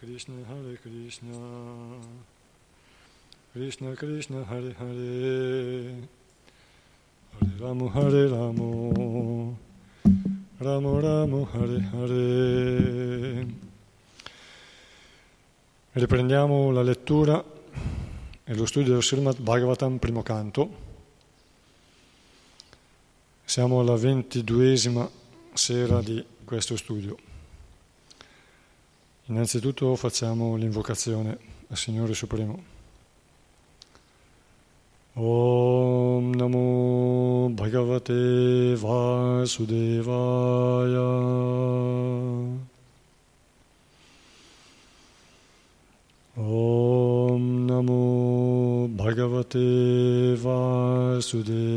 Krishna, Hare Krishna. Krishna Krishna, Hare Hare. Hare Ramo, Hare Ramo. Ramo Ramo, Hare Hare. Riprendiamo la lettura e lo studio del Srimad Bhagavatam, primo canto. Siamo alla ventiduesima sera di questo studio. Innanzitutto facciamo l'invocazione al Signore Supremo. Om Namo Bhagavate Vasudevaya. Om Namo Bhagavate Vasudevaya.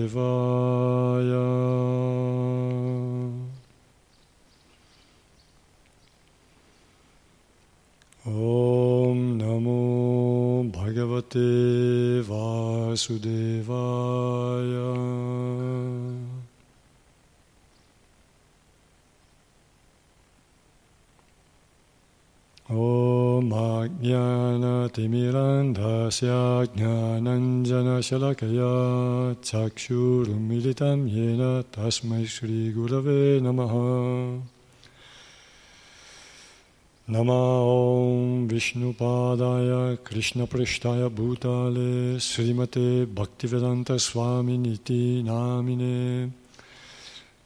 Om Namo Bhagavate Vasudevaya. Om Ajnana Timirandasya Jnananjana Shalakaya Chakshurum Militam Yena Tasmai Shri Gurave Namaha Nama Om Vishnupadaya Krishna Prishtaya Bhutale Srimate Bhaktivedanta Swami Niti Namine.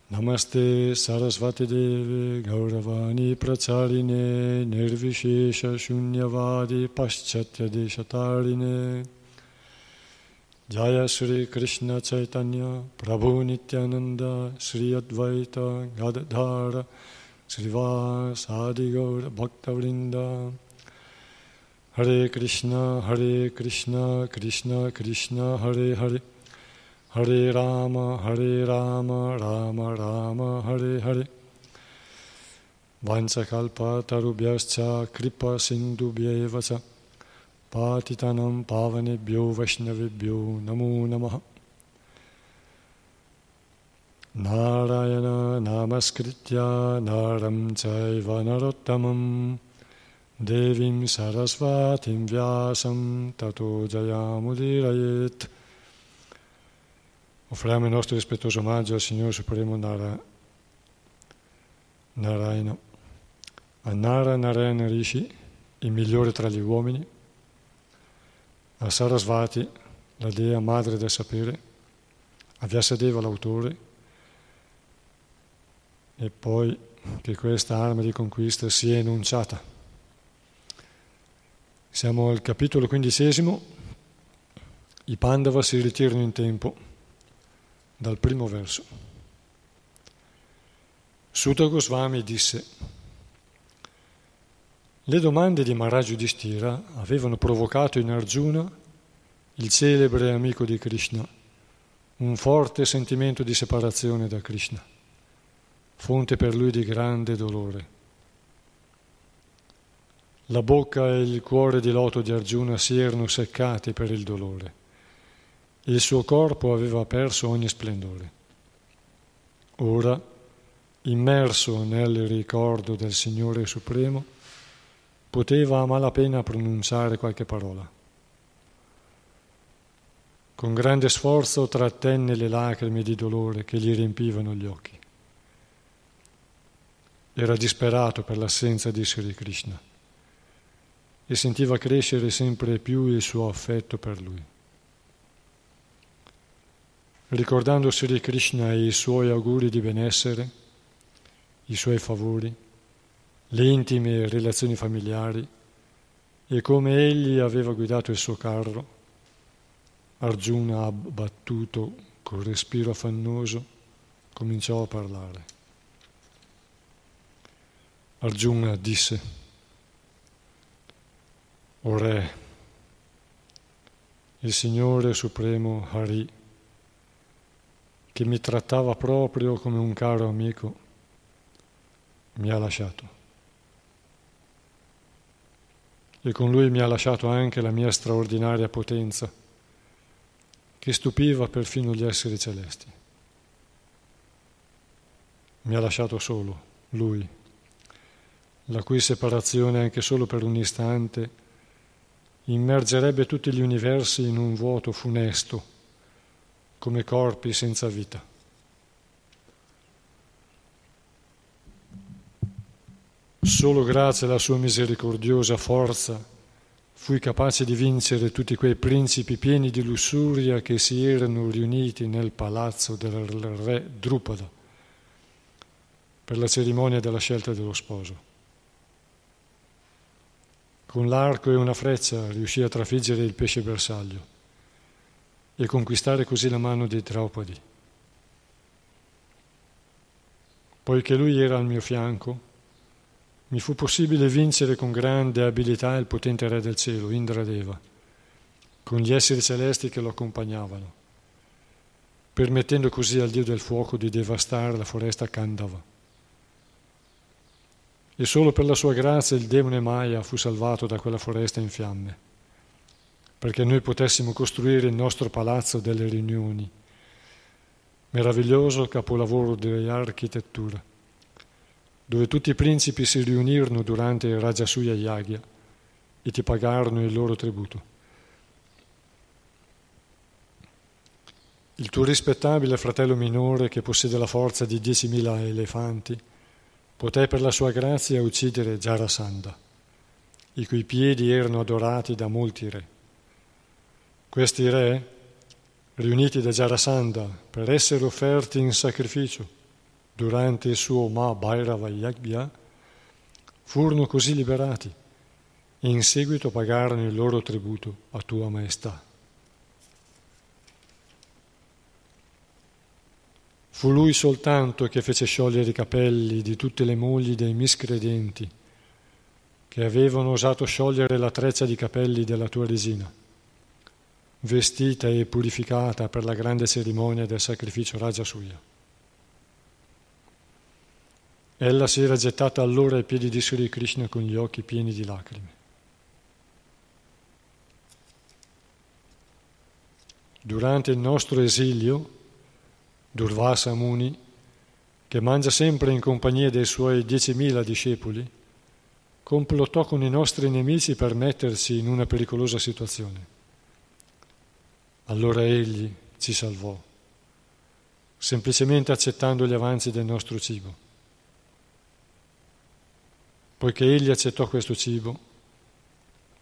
Namaste Sarasvati Deve Gauravani Pracharine Nirvishesha Shunyavadi Paschatya Deshatarine. Jaya Sri Krishna Chaitanya Prabhu Nityananda Sri Advaita Gadadhara Srivasadi Gaura Bhaktavrinda Hare Krishna Hare Krishna Krishna Krishna Hare Hare. Hare Rama Hare Rama Rama Rama Hare Hare. Vanchakalpa Tarubhyascha Kripa Sindubhyeva cha Patitanam Pavanebhyo Vaishnavibhyo Namo Namaha Narayana Namaskritya Naram Chaiva Narottamam Devim Sarasvatim Vyasam Tato Jayamudirayet Offriamo il nostro rispettoso omaggio al Signore Supremo Nara, Narayana, a Nara Narayana Rishi, il migliore tra gli uomini, a Sarasvati, la dea madre del sapere, a Vyasadeva l'autore, e poi che questa arma di conquista sia enunciata. Siamo al capitolo quindicesimo, i Pandava si ritirano in tempo, dal primo verso. Sutta Goswami disse, le domande di Maharaj Yudhishthira avevano provocato in Arjuna, il celebre amico di Krishna, un forte sentimento di separazione da Krishna. Fonte per lui di grande dolore. La bocca e il cuore di loto di Arjuna si erano seccati per il dolore il suo corpo aveva perso ogni splendore. Ora, immerso nel ricordo del Signore Supremo, poteva a malapena pronunciare qualche parola. Con grande sforzo trattenne le lacrime di dolore che gli riempivano gli occhi. Era disperato per l'assenza di Sri Krishna e sentiva crescere sempre più il suo affetto per lui. Ricordando Sri Krishna e i suoi auguri di benessere, i suoi favori, le intime relazioni familiari e come egli aveva guidato il suo carro, Arjuna, abbattuto col respiro affannoso, cominciò a parlare. Arjuna disse, O Re, il Signore Supremo Hari, che mi trattava proprio come un caro amico, mi ha lasciato. E con lui mi ha lasciato anche la mia straordinaria potenza che stupiva perfino gli esseri celesti. Mi ha lasciato solo, lui, la cui separazione anche solo per un istante immergerebbe tutti gli universi in un vuoto funesto, come corpi senza vita. Solo grazie alla sua misericordiosa forza fui capace di vincere tutti quei principi pieni di lussuria che si erano riuniti nel palazzo del re Drupada per la cerimonia della scelta dello sposo. Con l'arco e una freccia riuscì a trafiggere il pesce bersaglio e conquistare così la mano di Draupadi. Poiché lui era al mio fianco, mi fu possibile vincere con grande abilità il potente Re del cielo, Indradeva, con gli esseri celesti che lo accompagnavano, permettendo così al Dio del fuoco di devastare la foresta Kandava. E solo per la sua grazia il demone Maya fu salvato da quella foresta in fiamme, perché noi potessimo costruire il nostro palazzo delle riunioni, meraviglioso capolavoro di architettura dove tutti i principi si riunirono durante il Rajasuya Yagya e ti pagarono il loro tributo. Il tuo rispettabile fratello minore, che possiede la forza di 10.000 elefanti, poté per la sua grazia uccidere Jarasandha, i cui piedi erano adorati da molti re. Questi re, riuniti da Jarasandha per essere offerti in sacrificio, durante il suo Mahabhairava Yagya, furono così liberati e in seguito pagarono il loro tributo a Tua Maestà. Fu lui soltanto che fece sciogliere i capelli di tutte le mogli dei miscredenti che avevano osato sciogliere la treccia di capelli della tua resina, vestita e purificata per la grande cerimonia del sacrificio Rajasuya. Ella si era gettata allora ai piedi di Sri Krishna con gli occhi pieni di lacrime. Durante il nostro esilio, Durvasa Muni, che mangia sempre in compagnia dei suoi diecimila discepoli, complottò con i nostri nemici per metterci in una pericolosa situazione. Allora egli ci salvò, semplicemente accettando gli avanzi del nostro cibo. Poiché egli accettò questo cibo,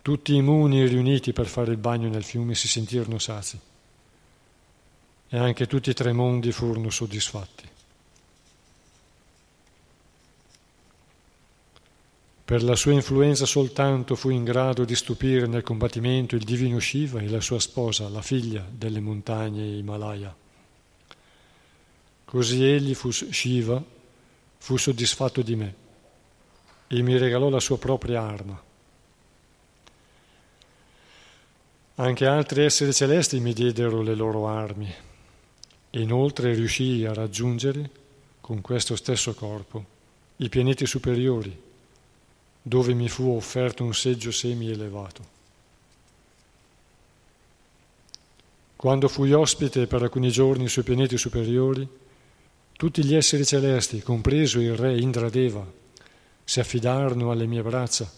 tutti i muni riuniti per fare il bagno nel fiume si sentirono sazi e anche tutti i tre mondi furono soddisfatti. Per la sua influenza soltanto fu in grado di stupire nel combattimento il divino Shiva e la sua sposa, la figlia delle montagne Himalaya. Così egli fu Shiva, fu soddisfatto di me e mi regalò la sua propria arma. Anche altri esseri celesti mi diedero le loro armi e inoltre riuscii a raggiungere, con questo stesso corpo, i pianeti superiori, dove mi fu offerto un seggio semi-elevato. Quando fui ospite per alcuni giorni sui pianeti superiori, tutti gli esseri celesti, compreso il re Indradeva, si affidarono alle mie braccia,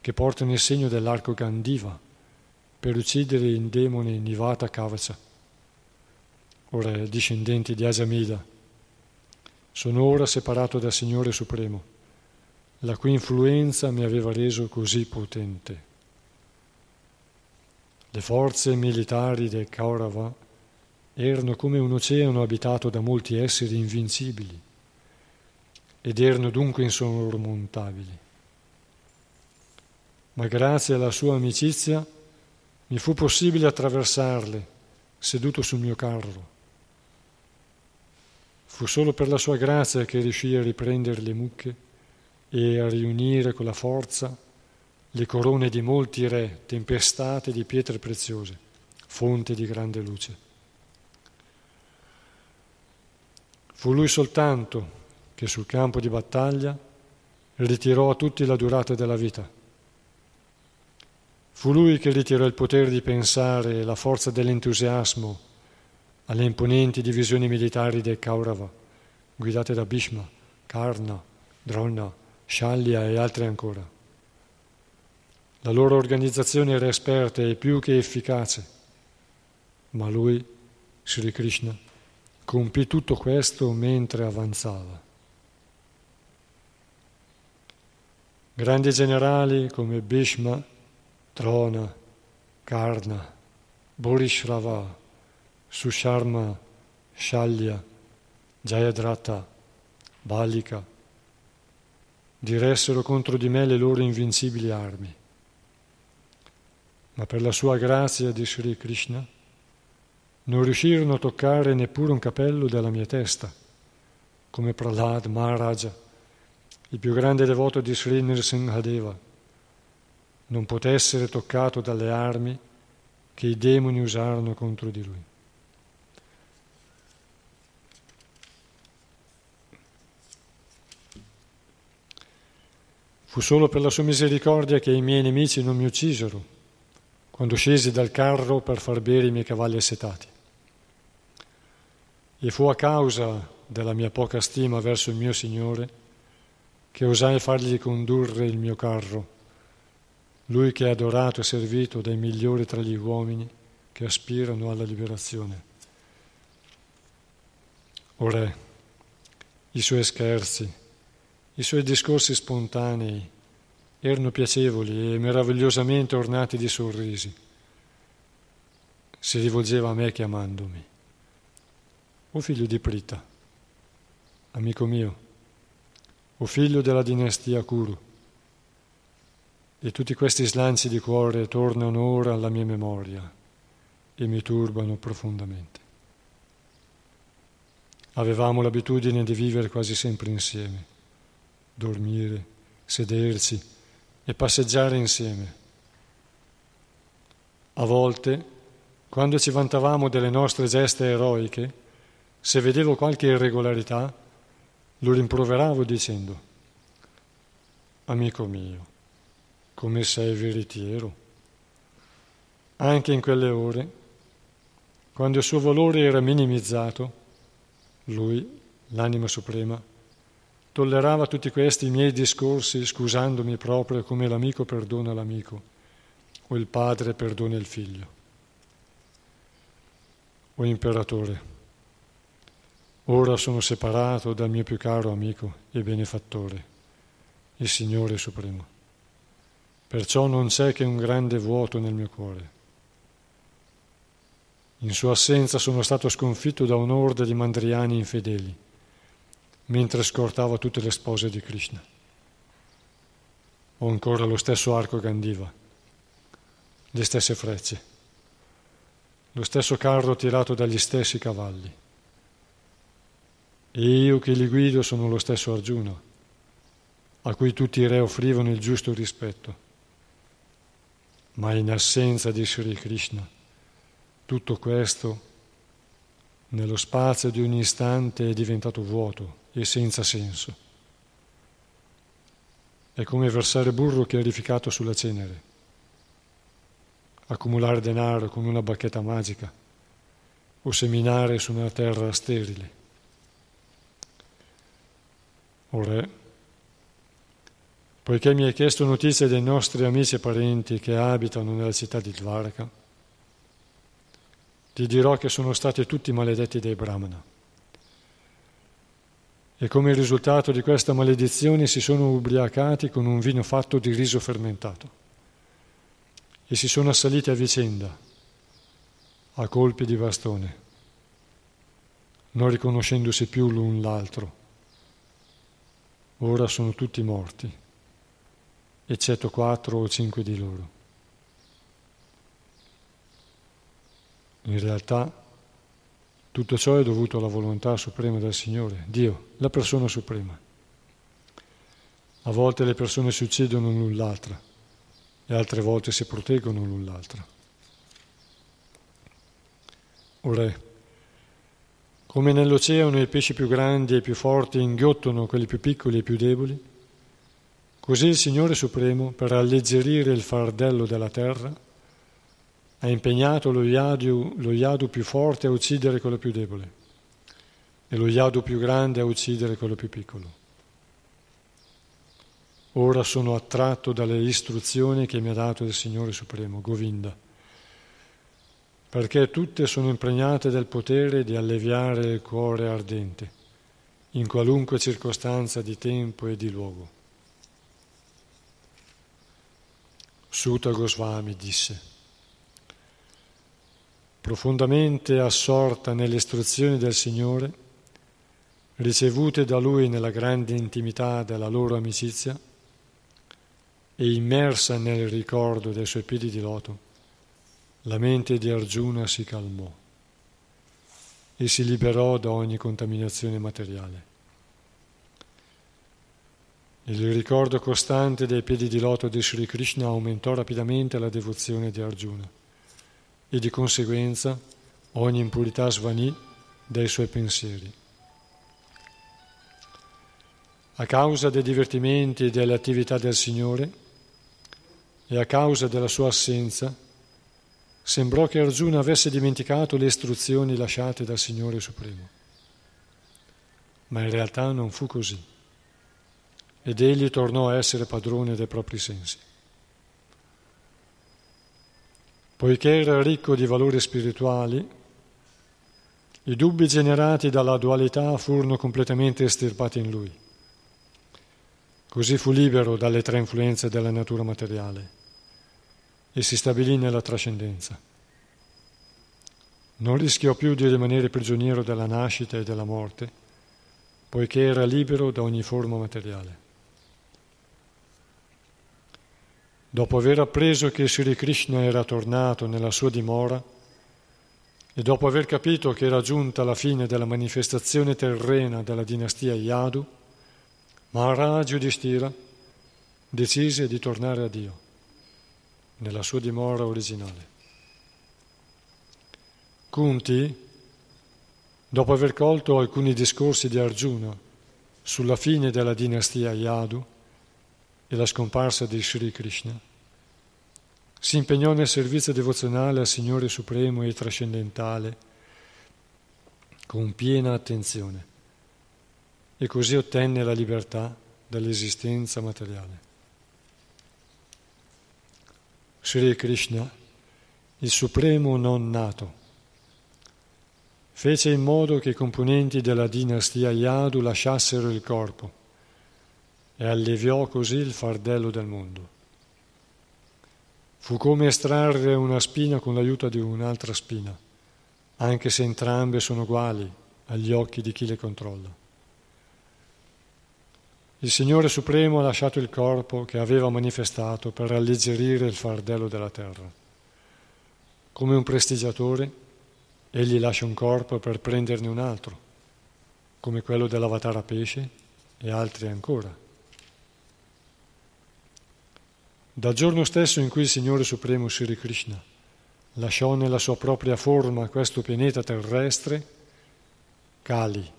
che portano il segno dell'arco Gandiva, per uccidere il demone Nivata Kavacha. Ora, discendenti di Ajamida, sono ora separato dal Signore Supremo, la cui influenza mi aveva reso così potente. Le forze militari del Kaurava erano come un oceano abitato da molti esseri invincibili ed erano dunque insormontabili. Ma grazie alla sua amicizia mi fu possibile attraversarle seduto sul mio carro. Fu solo per la sua grazia che riuscii a riprendere le mucche e a riunire con la forza le corone di molti re tempestate di pietre preziose, fonte di grande luce. Fu lui soltanto che sul campo di battaglia ritirò a tutti la durata della vita. Fu lui che ritirò il potere di pensare e la forza dell'entusiasmo alle imponenti divisioni militari del Kaurava, guidate da Bhishma, Karna, Drona, Shalya e altri ancora. La loro organizzazione era esperta e più che efficace, ma lui, Sri Krishna, compì tutto questo mentre avanzava. Grandi generali come Bhishma, Drona, Karna, Borishrava, Susharma, Shalya, Jayadratha, Balika, diressero contro di me le loro invincibili armi ma per la sua grazia di Sri Krishna non riuscirono a toccare neppure un capello della mia testa, come Prahlad Maharaja, il più grande devoto di Sri Nrsimhadeva, non poté essere toccato dalle armi che i demoni usarono contro di lui. Fu solo per la sua misericordia che i miei nemici non mi uccisero quando scesi dal carro per far bere i miei cavalli assetati. E fu a causa della mia poca stima verso il mio Signore che osai fargli condurre il mio carro, lui che è adorato e servito dai migliori tra gli uomini che aspirano alla liberazione. O Re, i suoi scherzi, i suoi discorsi spontanei, erano piacevoli e meravigliosamente ornati di sorrisi. Si rivolgeva a me chiamandomi. O figlio di Prita, amico mio, o figlio della dinastia Kuru. E tutti questi slanci di cuore tornano ora alla mia memoria e mi turbano profondamente. Avevamo l'abitudine di vivere quasi sempre insieme, dormire, sederci, e passeggiare insieme. A volte, quando ci vantavamo delle nostre geste eroiche, se vedevo qualche irregolarità, lo rimproveravo dicendo, amico mio, come sei veritiero. Anche in quelle ore, quando il suo valore era minimizzato, lui, l'anima suprema, tollerava tutti questi miei discorsi scusandomi proprio come l'amico perdona l'amico o il padre perdona il figlio. O imperatore, ora sono separato dal mio più caro amico e benefattore, il Signore Supremo. Perciò non c'è che un grande vuoto nel mio cuore. In sua assenza sono stato sconfitto da un'orda di mandriani infedeli mentre scortava tutte le spose di Krishna. Ho ancora lo stesso arco Gandiva, le stesse frecce, lo stesso carro tirato dagli stessi cavalli. E io che li guido sono lo stesso Arjuna, a cui tutti i re offrivano il giusto rispetto. Ma in assenza di Sri Krishna, tutto questo nello spazio di un istante è diventato vuoto e senza senso. È come versare burro chiarificato sulla cenere, accumulare denaro con una bacchetta magica o seminare su una terra sterile. O Re, poiché mi hai chiesto notizie dei nostri amici e parenti che abitano nella città di Dvaraka, ti dirò che sono stati tutti maledetti dai Brahmana. E come risultato di questa maledizione si sono ubriacati con un vino fatto di riso fermentato e si sono assaliti a vicenda a colpi di bastone, non riconoscendosi più l'un l'altro. Ora sono tutti morti, eccetto quattro o cinque di loro. In realtà tutto ciò è dovuto alla volontà suprema del Signore, Dio, la persona suprema. A volte le persone si uccidono l'un l'altra e altre volte si proteggono l'un l'altra. O come nell'oceano i pesci più grandi e più forti inghiottono quelli più piccoli e più deboli, così il Signore Supremo, per alleggerire il fardello della terra, ha impegnato lo yadu, lo yadu più forte a uccidere quello più debole e lo yadu più grande a uccidere quello più piccolo. Ora sono attratto dalle istruzioni che mi ha dato il Signore Supremo, Govinda perché tutte sono impregnate del potere di alleviare il cuore ardente, in qualunque circostanza di tempo e di luogo. Sutta Goswami disse, profondamente assorta nelle istruzioni del Signore, ricevute da Lui nella grande intimità della loro amicizia e immersa nel ricordo dei suoi piedi di loto, la mente di Arjuna si calmò e si liberò da ogni contaminazione materiale. Il ricordo costante dei piedi di loto di Sri Krishna aumentò rapidamente la devozione di Arjuna e di conseguenza ogni impurità svanì dai suoi pensieri. A causa dei divertimenti e delle attività del Signore e a causa della sua assenza, Sembrò che Arjuna avesse dimenticato le istruzioni lasciate dal Signore Supremo. Ma in realtà non fu così. Ed egli tornò a essere padrone dei propri sensi. Poiché era ricco di valori spirituali, i dubbi generati dalla dualità furono completamente estirpati in lui. Così fu libero dalle tre influenze della natura materiale e si stabilì nella trascendenza. Non rischiò più di rimanere prigioniero della nascita e della morte, poiché era libero da ogni forma materiale. Dopo aver appreso che Sri Krishna era tornato nella sua dimora e dopo aver capito che era giunta la fine della manifestazione terrena della dinastia Yadu, Maharaj Yudhishthira decise di tornare a Dio nella sua dimora originale. Kunti, dopo aver colto alcuni discorsi di Arjuna sulla fine della dinastia Yadu e la scomparsa di Sri Krishna, si impegnò nel servizio devozionale al Signore Supremo e trascendentale con piena attenzione e così ottenne la libertà dall'esistenza materiale. Sri Krishna, il supremo non nato, fece in modo che i componenti della dinastia Yadu lasciassero il corpo e alleviò così il fardello del mondo. Fu come estrarre una spina con l'aiuto di un'altra spina, anche se entrambe sono uguali agli occhi di chi le controlla. Il Signore Supremo ha lasciato il corpo che aveva manifestato per alleggerire il fardello della terra. Come un prestigiatore, egli lascia un corpo per prenderne un altro, come quello dell'avatara pesce e altri ancora. Dal giorno stesso in cui il Signore Supremo Sri Krishna lasciò nella sua propria forma questo pianeta terrestre Kali,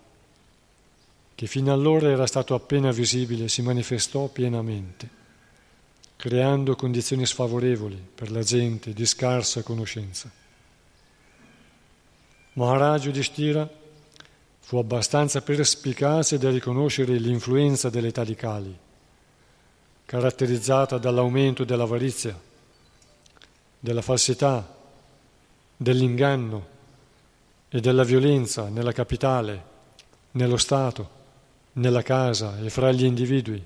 che fino allora era stato appena visibile, si manifestò pienamente, creando condizioni sfavorevoli per la gente di scarsa conoscenza. Maharaj Yudhishthira fu abbastanza perspicace da riconoscere l'influenza dell'età di Kali, caratterizzata dall'aumento dell'avarizia, della falsità, dell'inganno e della violenza nella capitale, nello Stato nella casa e fra gli individui.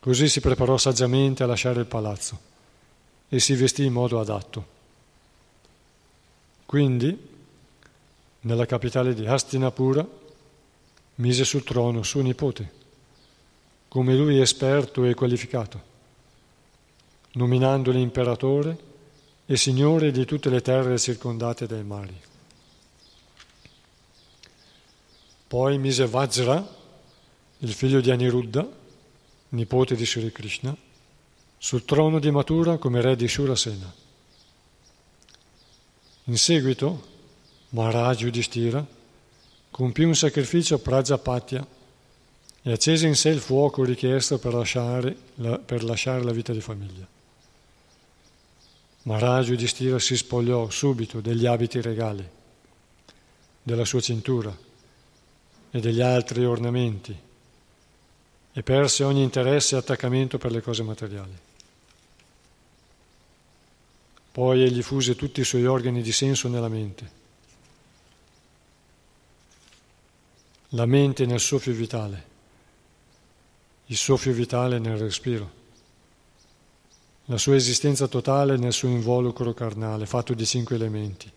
Così si preparò saggiamente a lasciare il palazzo e si vestì in modo adatto. Quindi, nella capitale di Hastinapura, mise sul trono suo nipote, come lui esperto e qualificato, nominandolo imperatore e signore di tutte le terre circondate dai mari. Poi mise Vajra, il figlio di Aniruddha, nipote di Sri Krishna, sul trono di Mathura come re di Shurasena. In seguito, Maharaj Yudhishthira compì un sacrificio a Prajapatya e accese in sé il fuoco richiesto per lasciare la, per lasciare la vita di famiglia. Maharaj Yudhishthira si spogliò subito degli abiti regali, della sua cintura, e degli altri ornamenti e perse ogni interesse e attaccamento per le cose materiali. Poi egli fuse tutti i suoi organi di senso nella mente. La mente nel soffio vitale, il soffio vitale nel respiro, la sua esistenza totale nel suo involucro carnale fatto di cinque elementi,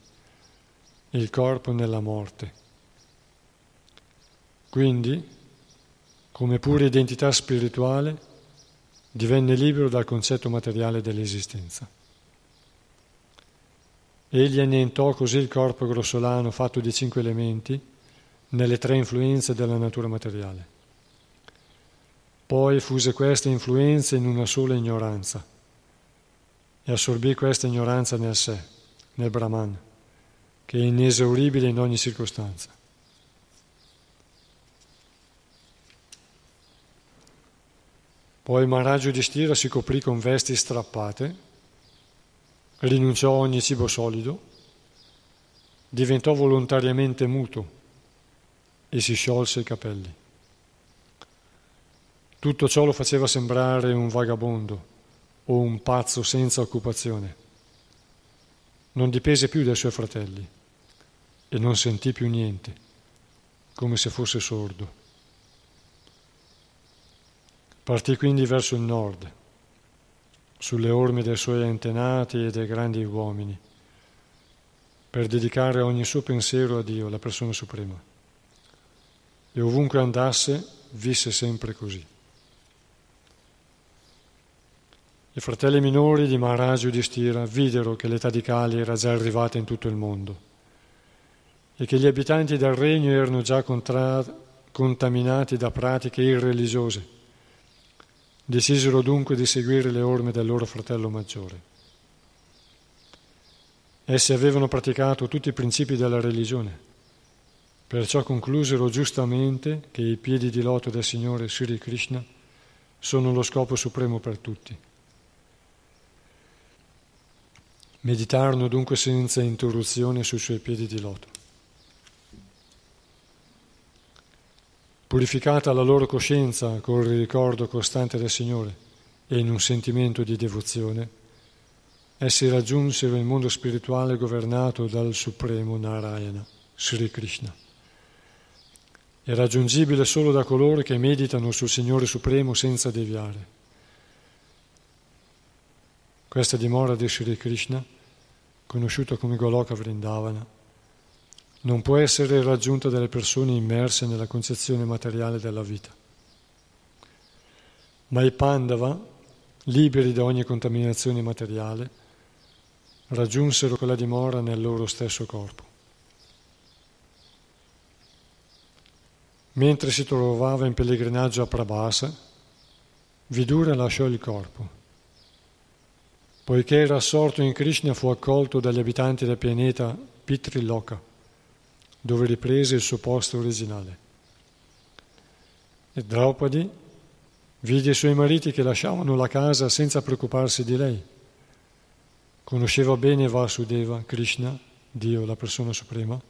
il corpo nella morte quindi, come pura identità spirituale, divenne libero dal concetto materiale dell'esistenza. Egli annientò così il corpo grossolano fatto di cinque elementi nelle tre influenze della natura materiale. Poi fuse queste influenze in una sola ignoranza e assorbì questa ignoranza nel sé, nel Brahman, che è inesauribile in ogni circostanza. Poi Maharaj Yudhishthira si coprì con vesti strappate, rinunciò a ogni cibo solido, diventò volontariamente muto e si sciolse i capelli. Tutto ciò lo faceva sembrare un vagabondo o un pazzo senza occupazione. Non dipese più dai suoi fratelli e non sentì più niente, come se fosse sordo. Partì quindi verso il nord, sulle orme dei suoi antenati e dei grandi uomini, per dedicare ogni suo pensiero a Dio, la persona suprema. E ovunque andasse, visse sempre così. I fratelli minori di Maharaj Yudhishthira videro che l'età di Kali era già arrivata in tutto il mondo e che gli abitanti del regno erano già contra- contaminati da pratiche irreligiose Decisero dunque di seguire le orme del loro fratello maggiore. Essi avevano praticato tutti i principi della religione, perciò conclusero giustamente che i piedi di loto del Signore Sri Krishna sono lo scopo supremo per tutti. Meditarono dunque senza interruzione sui suoi piedi di loto. purificata la loro coscienza col ricordo costante del Signore e in un sentimento di devozione, essi raggiunsero il mondo spirituale governato dal Supremo Narayana, Sri Krishna. È raggiungibile solo da coloro che meditano sul Signore Supremo senza deviare. Questa dimora di Sri Krishna, conosciuto come Goloka Vrindavana, non può essere raggiunta dalle persone immerse nella concezione materiale della vita. Ma i Pandava, liberi da ogni contaminazione materiale, raggiunsero quella dimora nel loro stesso corpo. Mentre si trovava in pellegrinaggio a Prabhasa, Vidura lasciò il corpo. Poiché era assorto in Krishna fu accolto dagli abitanti del pianeta Pitriloka dove riprese il suo posto originale. E Draupadi vide i suoi mariti che lasciavano la casa senza preoccuparsi di lei. Conosceva bene Vasudeva, Krishna, Dio, la persona suprema.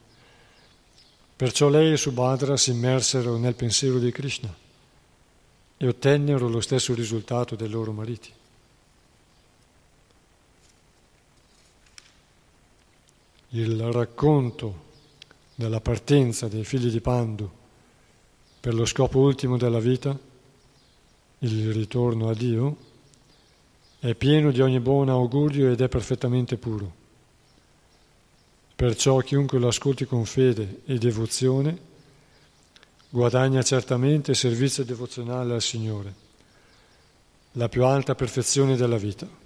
Perciò lei e Subhadra si immersero nel pensiero di Krishna e ottennero lo stesso risultato dei loro mariti. Il racconto della partenza dei figli di Pandu per lo scopo ultimo della vita, il ritorno a Dio, è pieno di ogni buon augurio ed è perfettamente puro. Perciò chiunque lo ascolti con fede e devozione guadagna certamente servizio devozionale al Signore, la più alta perfezione della vita.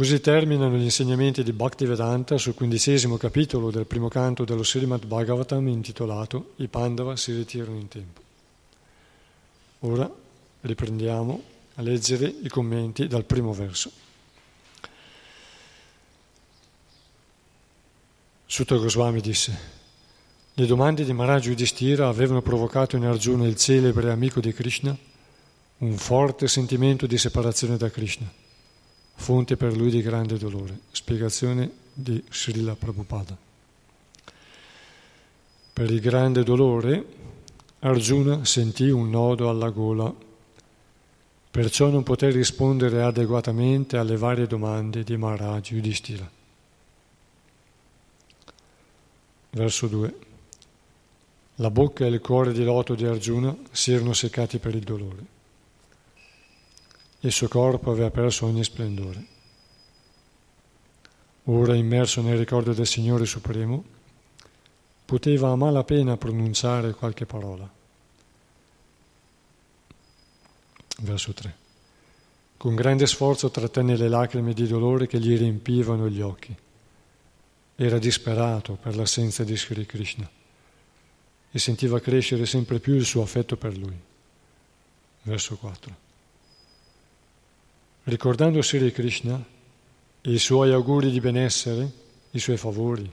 Così terminano gli insegnamenti di Bhaktivedanta sul quindicesimo capitolo del primo canto dello Srimad Bhagavatam intitolato I Pandava si ritirano in tempo. Ora riprendiamo a leggere i commenti dal primo verso. Sutta Goswami disse, le domande di Maharaj Yudhishthira avevano provocato in Arjuna, il celebre amico di Krishna, un forte sentimento di separazione da Krishna, fonte per lui di grande dolore. Spiegazione di Srila Prabhupada. Per il grande dolore Arjuna sentì un nodo alla gola, perciò non poté rispondere adeguatamente alle varie domande di Maharaj Yudhishthira. Verso 2. La bocca e il cuore di loto di Arjuna si erano seccati per il dolore. Il suo corpo aveva perso ogni splendore. Ora, immerso nel ricordo del Signore Supremo, poteva a malapena pronunciare qualche parola. Verso 3. Con grande sforzo trattenne le lacrime di dolore che gli riempivano gli occhi era disperato per l'assenza di Sri Krishna e sentiva crescere sempre più il suo affetto per lui. Verso 4. Ricordando Sri Krishna i suoi auguri di benessere, i suoi favori,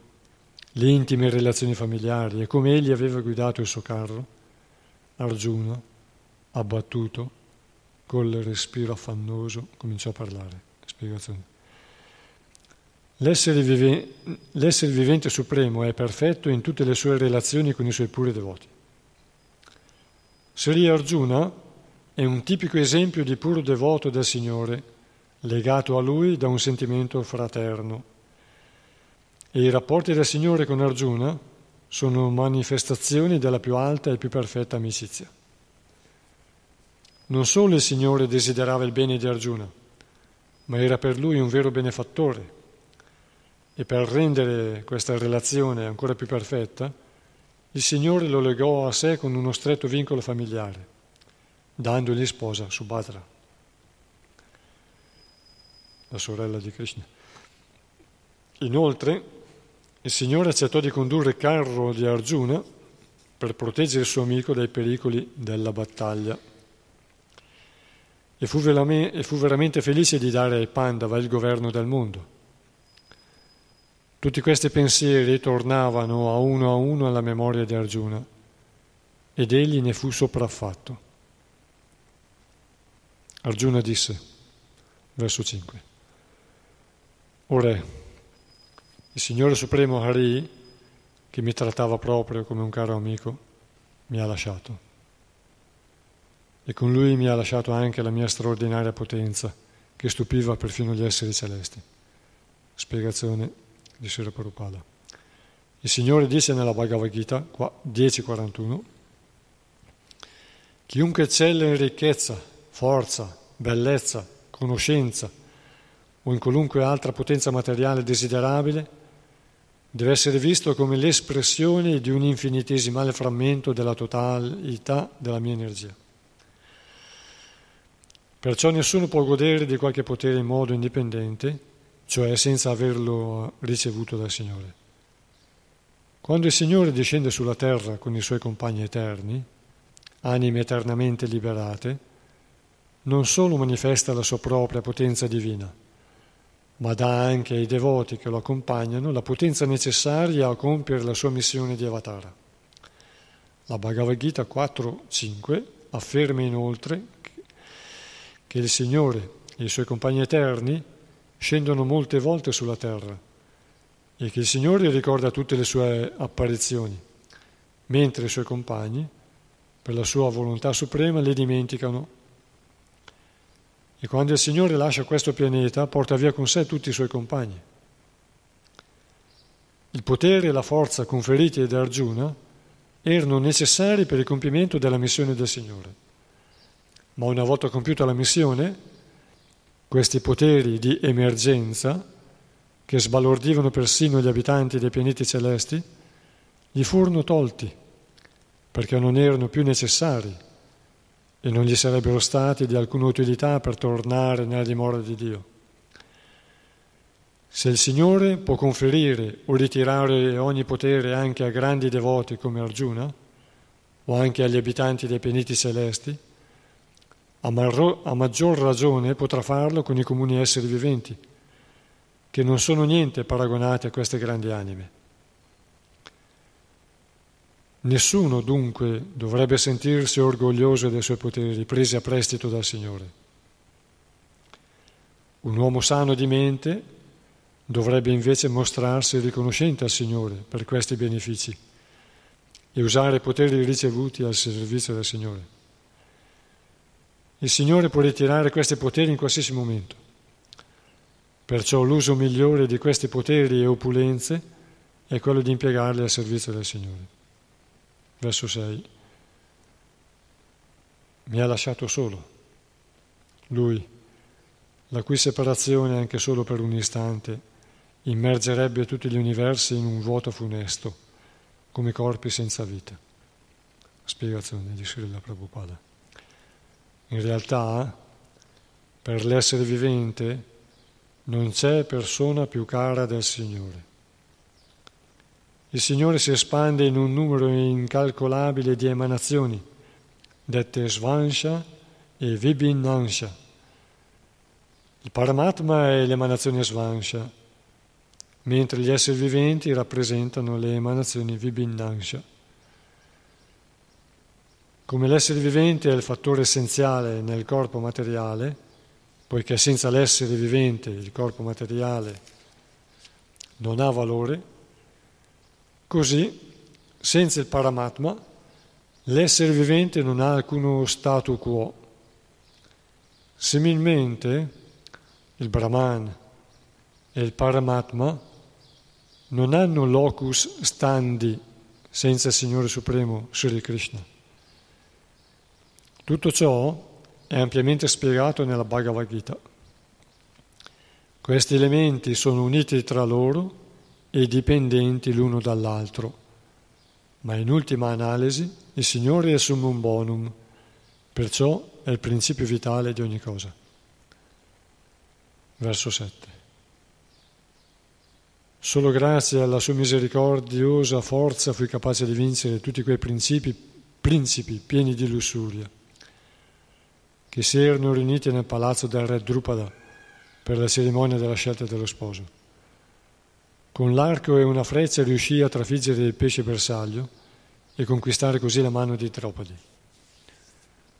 le intime relazioni familiari e come egli aveva guidato il suo carro, Arjuna, abbattuto, col respiro affannoso, cominciò a parlare. Spiegazione. L'essere, vive, l'essere, vivente supremo è perfetto in tutte le sue relazioni con i suoi puri devoti. Sri Arjuna è un tipico esempio di puro devoto del Signore, legato a Lui da un sentimento fraterno. E i rapporti del Signore con Arjuna sono manifestazioni della più alta e più perfetta amicizia. Non solo il Signore desiderava il bene di Arjuna, ma era per lui un vero benefattore e per rendere questa relazione ancora più perfetta, il Signore lo legò a sé con uno stretto vincolo familiare, dandogli sposa Subhadra, la sorella di Krishna. Inoltre, il Signore accettò di condurre il carro di Arjuna per proteggere il suo amico dai pericoli della battaglia. E fu, veramente felice di dare ai Pandava il governo del mondo tutti questi pensieri tornavano a uno a uno alla memoria di Arjuna ed egli ne fu sopraffatto. Arjuna disse, verso 5, Ora, il Signore Supremo Hari, che mi trattava proprio come un caro amico, mi ha lasciato. E con lui mi ha lasciato anche la mia straordinaria potenza, che stupiva perfino gli esseri celesti. Spiegazione di Sri Prabhupada. Il Signore dice nella Bhagavad Gita 10.41 Chiunque eccelle in ricchezza, forza, bellezza, conoscenza o in qualunque altra potenza materiale desiderabile deve essere visto come l'espressione di un infinitesimale frammento della totalità della mia energia. Perciò nessuno può godere di qualche potere in modo indipendente cioè senza averlo ricevuto dal Signore. Quando il Signore discende sulla terra con i suoi compagni eterni, anime eternamente liberate, non solo manifesta la sua propria potenza divina, ma dà anche ai devoti che lo accompagnano la potenza necessaria a compiere la sua missione di avatara. La Bhagavad Gita 4.5 afferma inoltre che il Signore e i suoi compagni eterni scendono molte volte sulla terra e che il Signore ricorda tutte le sue apparizioni, mentre i suoi compagni, per la sua volontà suprema, le dimenticano. E quando il Signore lascia questo pianeta, porta via con sé tutti i suoi compagni. Il potere e la forza conferiti ad Arjuna erano necessari per il compimento della missione del Signore. Ma una volta compiuta la missione, questi poteri di emergenza che sbalordivano persino gli abitanti dei pianeti celesti, gli furono tolti perché non erano più necessari e non gli sarebbero stati di alcuna utilità per tornare nella dimora di Dio. Se il Signore può conferire o ritirare ogni potere anche a grandi devoti come Arjuna, o anche agli abitanti dei pianeti celesti, a, marro- a maggior ragione potrà farlo con i comuni esseri viventi, che non sono niente paragonati a queste grandi anime. Nessuno dunque dovrebbe sentirsi orgoglioso dei suoi poteri presi a prestito dal Signore. Un uomo sano di mente dovrebbe invece mostrarsi riconoscente al Signore per questi benefici e usare i poteri ricevuti al servizio del Signore. Il Signore può ritirare questi poteri in qualsiasi momento. Perciò l'uso migliore di questi poteri e opulenze è quello di impiegarli al servizio del Signore. Verso 6. Mi ha lasciato solo. Lui, la cui separazione anche solo per un istante immergerebbe tutti gli universi in un vuoto funesto, come corpi senza vita. Spiegazione di Srila Prabhupada. In realtà, per l'essere vivente, non c'è persona più cara del Signore. Il Signore si espande in un numero incalcolabile di emanazioni, dette Svansha e Vibhinansha. Il Paramatma è l'emanazione Svansha, mentre gli esseri viventi rappresentano le emanazioni Vibhinansha. Come l'essere vivente è il fattore essenziale nel corpo materiale, poiché senza l'essere vivente il corpo materiale non ha valore, così senza il Paramatma l'essere vivente non ha alcuno statu quo. Similmente il Brahman e il Paramatma non hanno locus standi senza il Signore Supremo Sri Krishna. Tutto ciò è ampiamente spiegato nella Bhagavad Gita. Questi elementi sono uniti tra loro e dipendenti l'uno dall'altro, ma in ultima analisi il Signore è summum bonum, perciò è il principio vitale di ogni cosa. Verso 7. Solo grazie alla sua misericordiosa forza fui capace di vincere tutti quei principi, principi pieni di lussuria che si erano riuniti nel palazzo del re Drupada per la cerimonia della scelta dello sposo. Con l'arco e una freccia riuscì a trafiggere il pesce bersaglio e conquistare così la mano di Draupadi.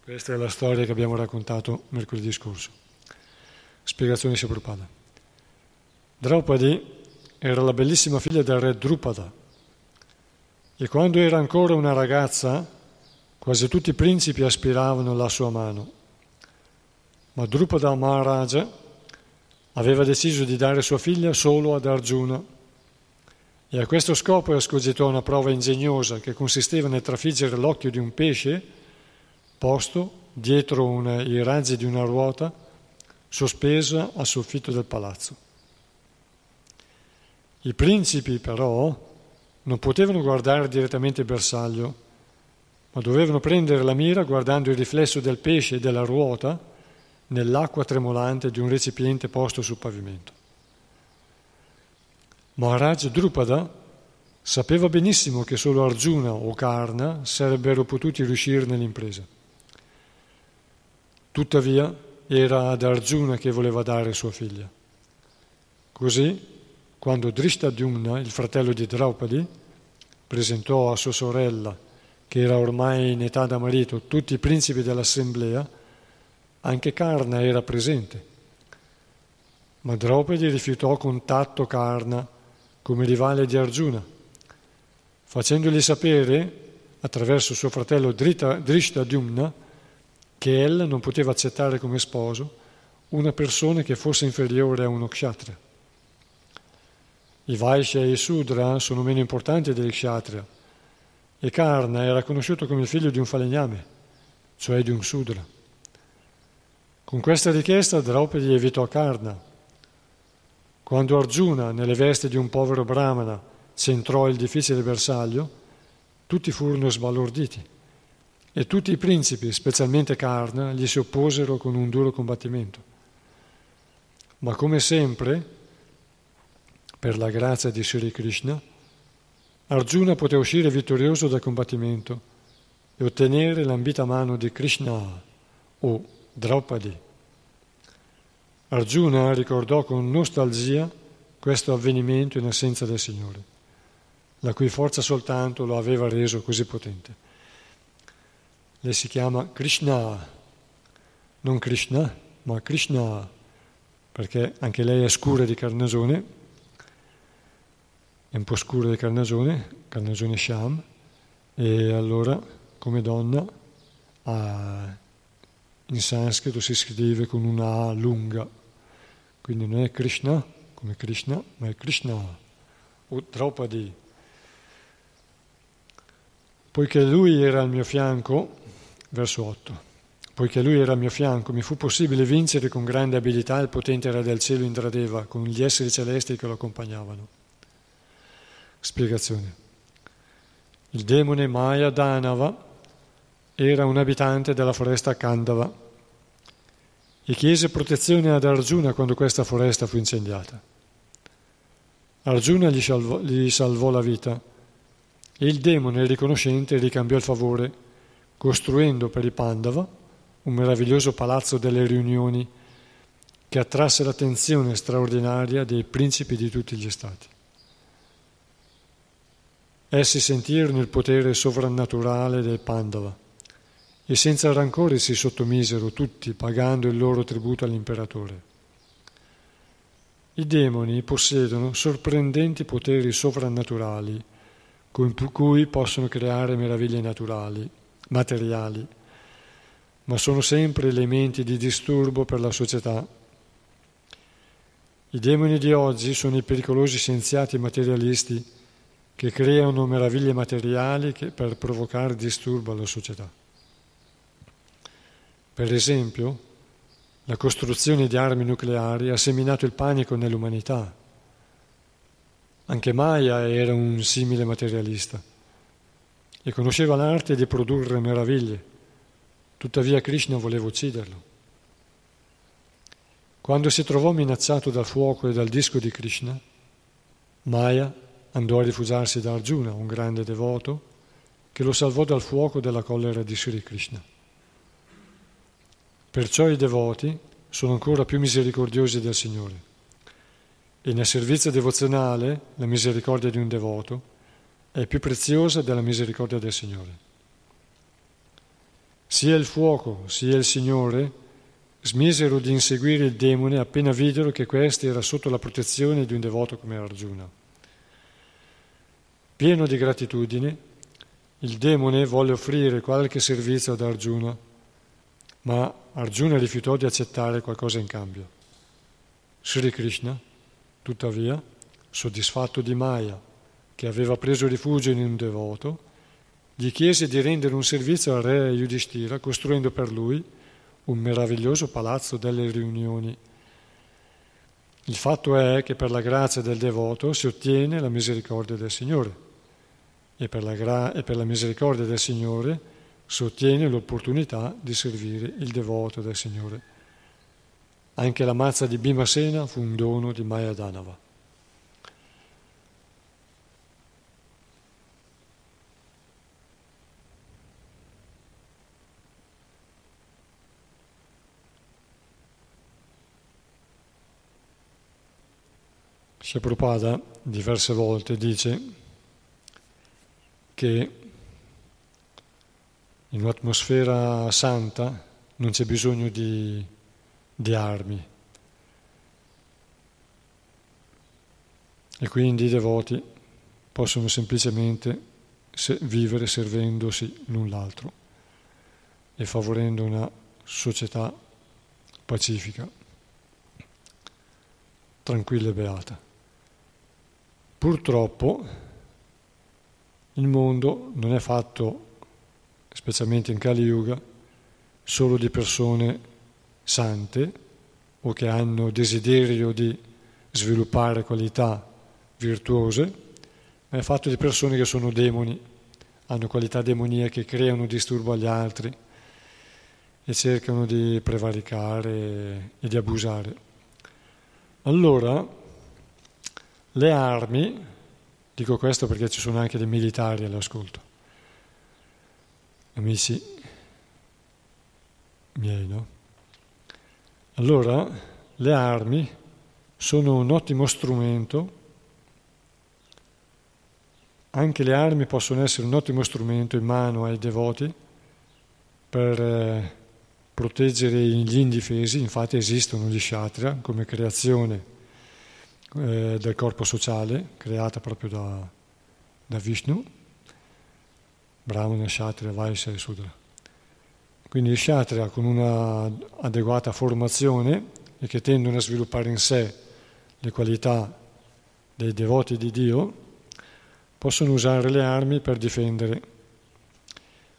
Questa è la storia che abbiamo raccontato mercoledì scorso. Spiegazione Prabhupada. Draupadi era la bellissima figlia del re Drupada e quando era ancora una ragazza quasi tutti i principi aspiravano la sua mano ma Drupada Maharaja aveva deciso di dare sua figlia solo ad Arjuna e a questo scopo escogitò una prova ingegnosa che consisteva nel trafiggere l'occhio di un pesce posto dietro una, i raggi di una ruota sospesa al soffitto del palazzo. I principi però non potevano guardare direttamente il bersaglio, ma dovevano prendere la mira guardando il riflesso del pesce e della ruota nell'acqua tremolante di un recipiente posto sul pavimento. Maharaj Drupada sapeva benissimo che solo Arjuna o Karna sarebbero potuti riuscire nell'impresa. Tuttavia era ad Arjuna che voleva dare sua figlia. Così, quando Drishtadyumna, il fratello di Draupadi, presentò a sua sorella, che era ormai in età da marito, tutti i principi dell'assemblea, anche Karna era presente. Ma Draupadi rifiutò contatto Karna come rivale di Arjuna, facendogli sapere, attraverso suo fratello Drishtadyumna, che ella non poteva accettare come sposo una persona che fosse inferiore a uno kshatriya. I Vaishya e i Sudra sono meno importanti degli kshatriya e Karna era conosciuto come figlio di un falegname, cioè di un Sudra. Con questa richiesta Draupadi evitò Karna. Quando Arjuna, nelle vesti di un povero brahmana, centrò il difficile bersaglio, tutti furono sbalorditi e tutti i principi, specialmente Karna, gli si opposero con un duro combattimento. Ma come sempre, per la grazia di Sri Krishna, Arjuna poté uscire vittorioso dal combattimento e ottenere l'ambita mano di Krishna o Draupadi. Arjuna ricordò con nostalgia questo avvenimento in assenza del Signore, la cui forza soltanto lo aveva reso così potente. Lei si chiama Krishna, non Krishna, ma Krishna, perché anche lei è scura di carnagione, è un po' scura di carnagione, carnagione Sham, e allora come donna in sanscrito si scrive con una A lunga, quindi non è Krishna come Krishna, ma è Krishna o Draupadi. Poiché lui era al mio fianco, verso 8, poiché lui era al mio fianco, mi fu possibile vincere con grande abilità il potente re del cielo Indradeva, con gli esseri celesti che lo accompagnavano. Spiegazione. Il demone Maya Danava era un abitante della foresta Kandava e chiese protezione ad Arjuna quando questa foresta fu incendiata. Arjuna gli salvò, gli salvò la vita e il demone riconoscente ricambiò il favore costruendo per i Pandava un meraviglioso palazzo delle riunioni che attrasse l'attenzione straordinaria dei principi di tutti gli stati. Essi sentirono il potere sovrannaturale dei Pandava e senza rancore si sottomisero tutti pagando il loro tributo all'imperatore. I demoni possiedono sorprendenti poteri sovrannaturali con cui possono creare meraviglie naturali, materiali, ma sono sempre elementi di disturbo per la società. I demoni di oggi sono i pericolosi scienziati materialisti che creano meraviglie materiali per provocare disturbo alla società. Per esempio, la costruzione di armi nucleari ha seminato il panico nell'umanità. Anche Maya era un simile materialista e conosceva l'arte di produrre meraviglie. Tuttavia Krishna voleva ucciderlo. Quando si trovò minacciato dal fuoco e dal disco di Krishna, Maya andò a rifugiarsi da Arjuna, un grande devoto, che lo salvò dal fuoco della collera di Sri Krishna. Perciò i devoti sono ancora più misericordiosi del Signore. E nel servizio devozionale la misericordia di un devoto è più preziosa della misericordia del Signore. Sia il fuoco sia il Signore smisero di inseguire il demone appena videro che questi era sotto la protezione di un devoto come Arjuna. Pieno di gratitudine, il demone volle offrire qualche servizio ad Arjuna ma Arjuna rifiutò di accettare qualcosa in cambio. Sri Krishna, tuttavia, soddisfatto di Maya, che aveva preso rifugio in un devoto, gli chiese di rendere un servizio al re Yudhishthira costruendo per lui un meraviglioso palazzo delle riunioni. Il fatto è che per la grazia del devoto si ottiene la misericordia del Signore e per la, gra- e per la misericordia del Signore si ottiene l'opportunità di servire il devoto del Signore. Anche la mazza di Bhimasena fu un dono di Mayadanava. Prabhupada diverse volte dice che in un'atmosfera santa non c'è bisogno di, di armi e quindi i devoti possono semplicemente vivere servendosi l'un l'altro e favorendo una società pacifica, tranquilla e beata. Purtroppo il mondo non è fatto, specialmente in Kali Yuga, solo di persone sante o che hanno desiderio di sviluppare qualità virtuose, ma è fatto di persone che sono demoni, hanno qualità demoniache, creano disturbo agli altri e cercano di prevaricare e di abusare. Allora, le armi, dico questo perché ci sono anche dei militari all'ascolto, amici miei, no? Allora, le armi sono un ottimo strumento, anche le armi possono essere un ottimo strumento in mano ai devoti per eh, proteggere gli indifesi, infatti esistono gli kshatriya come creazione eh, del corpo sociale creata proprio da, da Vishnu, Brahmana, Kshatriya, Vaishya e Sudra. Quindi gli Kshatriya con una adeguata formazione e che tendono a sviluppare in sé le qualità dei devoti di Dio, possono usare le armi per difendere.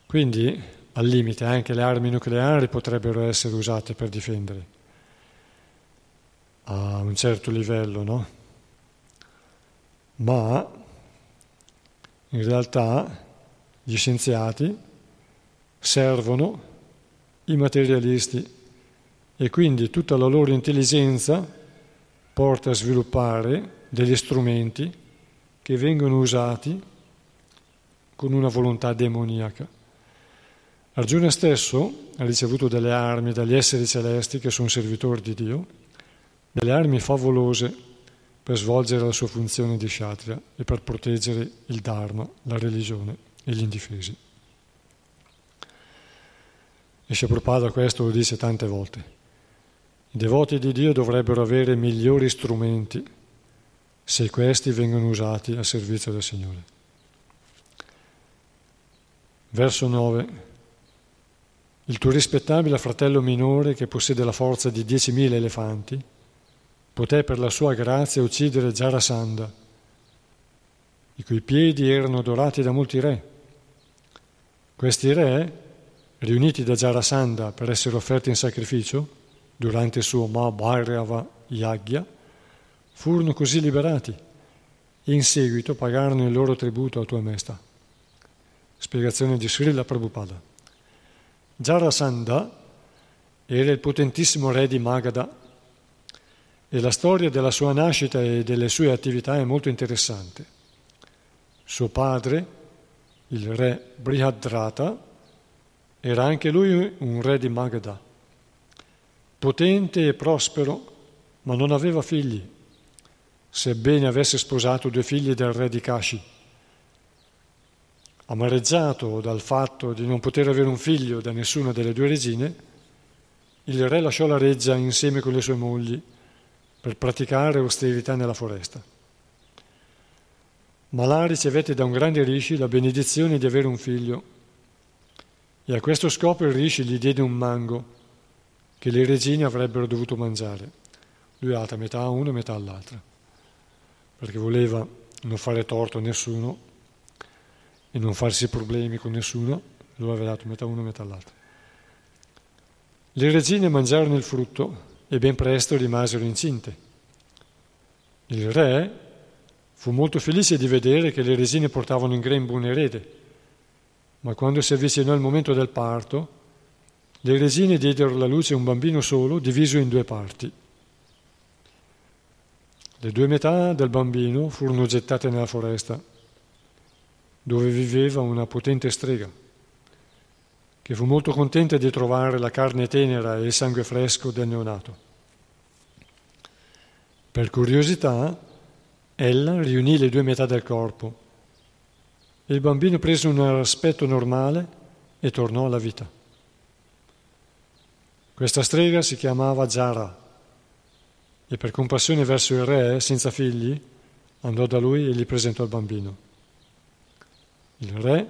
Quindi, al limite, anche le armi nucleari potrebbero essere usate per difendere a un certo livello, no? Ma in realtà gli scienziati servono i materialisti e quindi tutta la loro intelligenza porta a sviluppare degli strumenti che vengono usati con una volontà demoniaca. Arjuna stesso ha ricevuto delle armi dagli esseri celesti che sono servitori di Dio delle armi favolose per svolgere la sua funzione di kshatriya e per proteggere il dharma, la religione e gli indifesi. E Prabhupada questo lo dice tante volte. I devoti di Dio dovrebbero avere migliori strumenti se questi vengono usati a servizio del Signore. Verso 9. Il tuo rispettabile fratello minore che possiede la forza di 10.000 elefanti poté per la sua grazia uccidere Jarasandha, i cui piedi erano dorati da molti re. Questi re, riuniti da Jarasandha per essere offerti in sacrificio durante il suo Mahabhairava Yagya, furono così liberati in seguito pagarono il loro tributo a tua maestà. Spiegazione di Srila Prabhupada. Jarasandha era il potentissimo re di Magadha e la storia della sua nascita e delle sue attività è molto interessante. Suo padre, il re Brihadrata, era anche lui un re di Magadha, potente e prospero, ma non aveva figli, sebbene avesse sposato due figli del re di Kashi. Amareggiato dal fatto di non poter avere un figlio da nessuna delle due regine, il re lasciò la reggia insieme con le sue mogli per praticare austerità nella foresta. Malà ricevette da un grande rishi la benedizione di avere un figlio e a questo scopo il rishi gli diede un mango che le regine avrebbero dovuto mangiare. Lui dato metà a uno e metà all'altra, perché voleva non fare torto a nessuno e non farsi problemi con nessuno, lui aveva dato metà a uno e metà all'altra. Le regine mangiarono il frutto e ben presto rimasero incinte. Il re fu molto felice di vedere che le resine portavano in grembo un erede, ma quando si avvicinò il momento del parto, le resine diedero alla luce un bambino solo diviso in due parti. Le due metà del bambino furono gettate nella foresta, dove viveva una potente strega, che fu molto contenta di trovare la carne tenera e il sangue fresco del neonato. Per curiosità ella riunì le due metà del corpo il bambino prese un aspetto normale e tornò alla vita. Questa strega si chiamava Jara e per compassione verso il re, senza figli, andò da lui e gli presentò il bambino. Il re,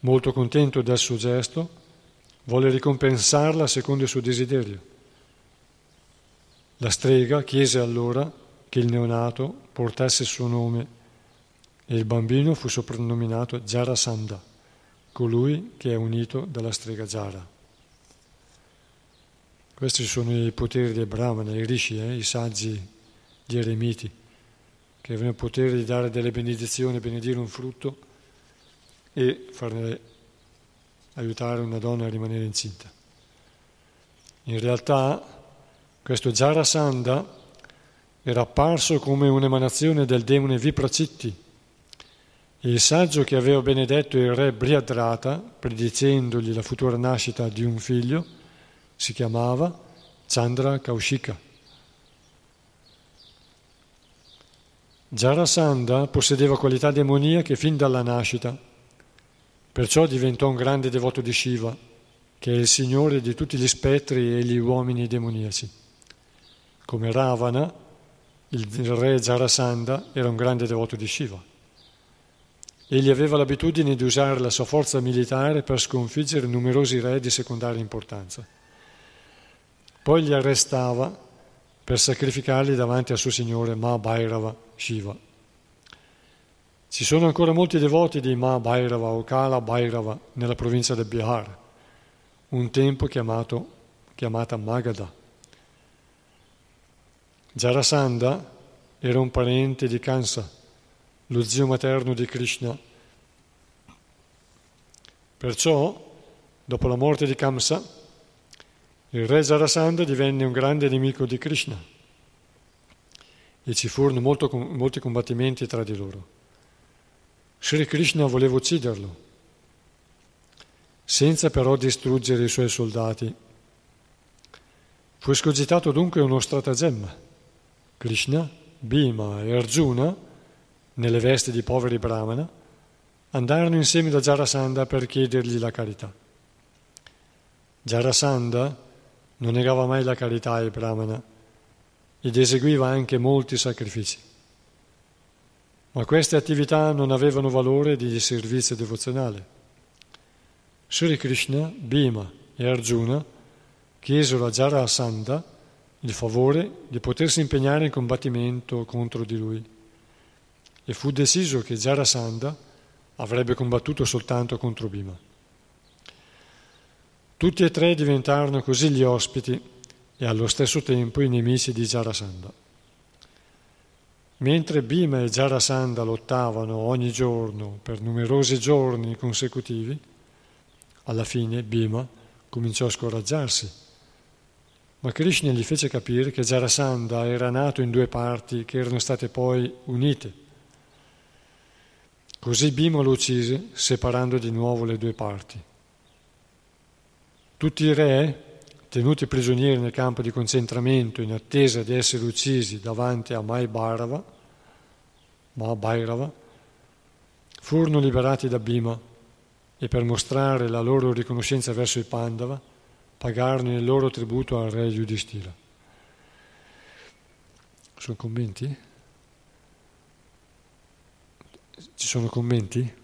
molto contento del suo gesto, volle ricompensarla secondo il suo desiderio. La strega chiese allora che il neonato portasse il suo nome e il bambino fu soprannominato Jarasandha, colui che è unito dalla strega Jara. Questi sono i poteri dei Brahmana, i rishi, eh, i saggi, gli eremiti, che avevano il potere di dare delle benedizioni, benedire un frutto e farne aiutare una donna a rimanere incinta. In realtà questo Jarasandha era apparso come un'emanazione del demone Vipracitti, il saggio che aveva benedetto il re Briadrata, predicendogli la futura nascita di un figlio, si chiamava Chandra Kaushika. Jarasandha possedeva qualità demoniache fin dalla nascita, perciò diventò un grande devoto di Shiva, che è il signore di tutti gli spettri e gli uomini demoniaci. Come Ravana, il re Jarasandha era un grande devoto di Shiva. Egli aveva l'abitudine di usare la sua forza militare per sconfiggere numerosi re di secondaria importanza. Poi li arrestava per sacrificarli davanti al suo signore Mahabhairava Shiva. Ci sono ancora molti devoti di Mahabhairava o Kala Bhairava nella provincia del Bihar, un tempo chiamato, chiamata Magadha. Jarasandha era un parente di Kansa, lo zio materno di Krishna. Perciò, dopo la morte di Kamsa, il re Jarasandha divenne un grande nemico di Krishna e ci furono molto, molti combattimenti tra di loro. Sri Krishna voleva ucciderlo, senza però distruggere i suoi soldati. Fu escogitato dunque uno stratagemma. Krishna, Bhima e Arjuna nelle vesti di poveri brahmana, andarono insieme da Jarasandha per chiedergli la carità. Jarasandha non negava mai la carità ai brahmana ed eseguiva anche molti sacrifici. Ma queste attività non avevano valore di servizio devozionale. Sri Krishna, Bhima e Arjuna chiesero a Jarasandha il favore di potersi impegnare in combattimento contro di lui e fu deciso che Jarasandha avrebbe combattuto soltanto contro Bhima. Tutti e tre diventarono così gli ospiti e allo stesso tempo i nemici di Jarasandha. Mentre Bhima e Jarasandha lottavano ogni giorno per numerosi giorni consecutivi, alla fine Bhima cominciò a scoraggiarsi. Ma Krishna gli fece capire che Jarasandha era nato in due parti che erano state poi unite Così Bhima lo uccise, separando di nuovo le due parti. Tutti i re, tenuti prigionieri nel campo di concentramento in attesa di essere uccisi davanti a Mahabhairava, Mahabhairava furono liberati da Bhima e per mostrare la loro riconoscenza verso i Pandava pagarono il loro tributo al re Yudhishthira. Sono commenti? Ci sono commenti?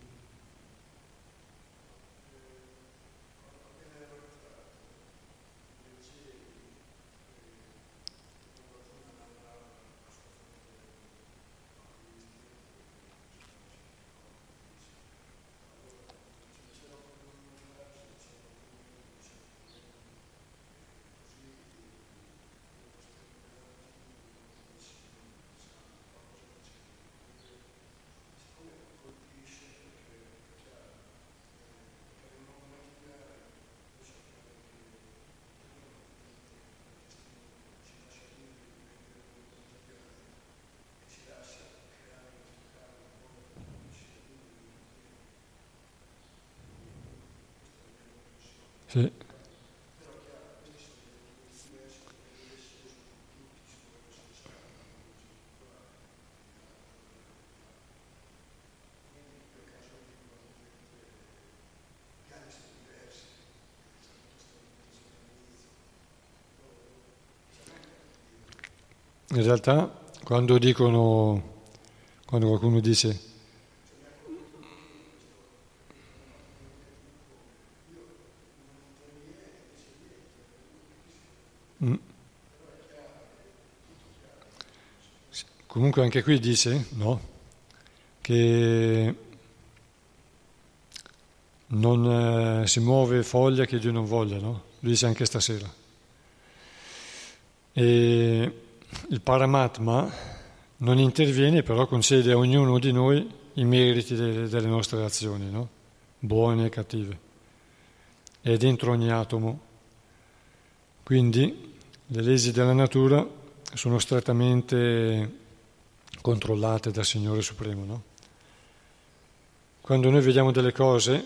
Sì. In realtà quando dicono, quando qualcuno dice Comunque anche qui dice, no, che non eh, si muove foglia che Dio non voglia, no? Lui dice anche stasera. E il Paramatma non interviene, però concede a ognuno di noi i meriti delle, delle nostre azioni, no? buone e cattive. È dentro ogni atomo. Quindi le leggi della natura sono strettamente controllate dal Signore Supremo. No? Quando noi vediamo delle cose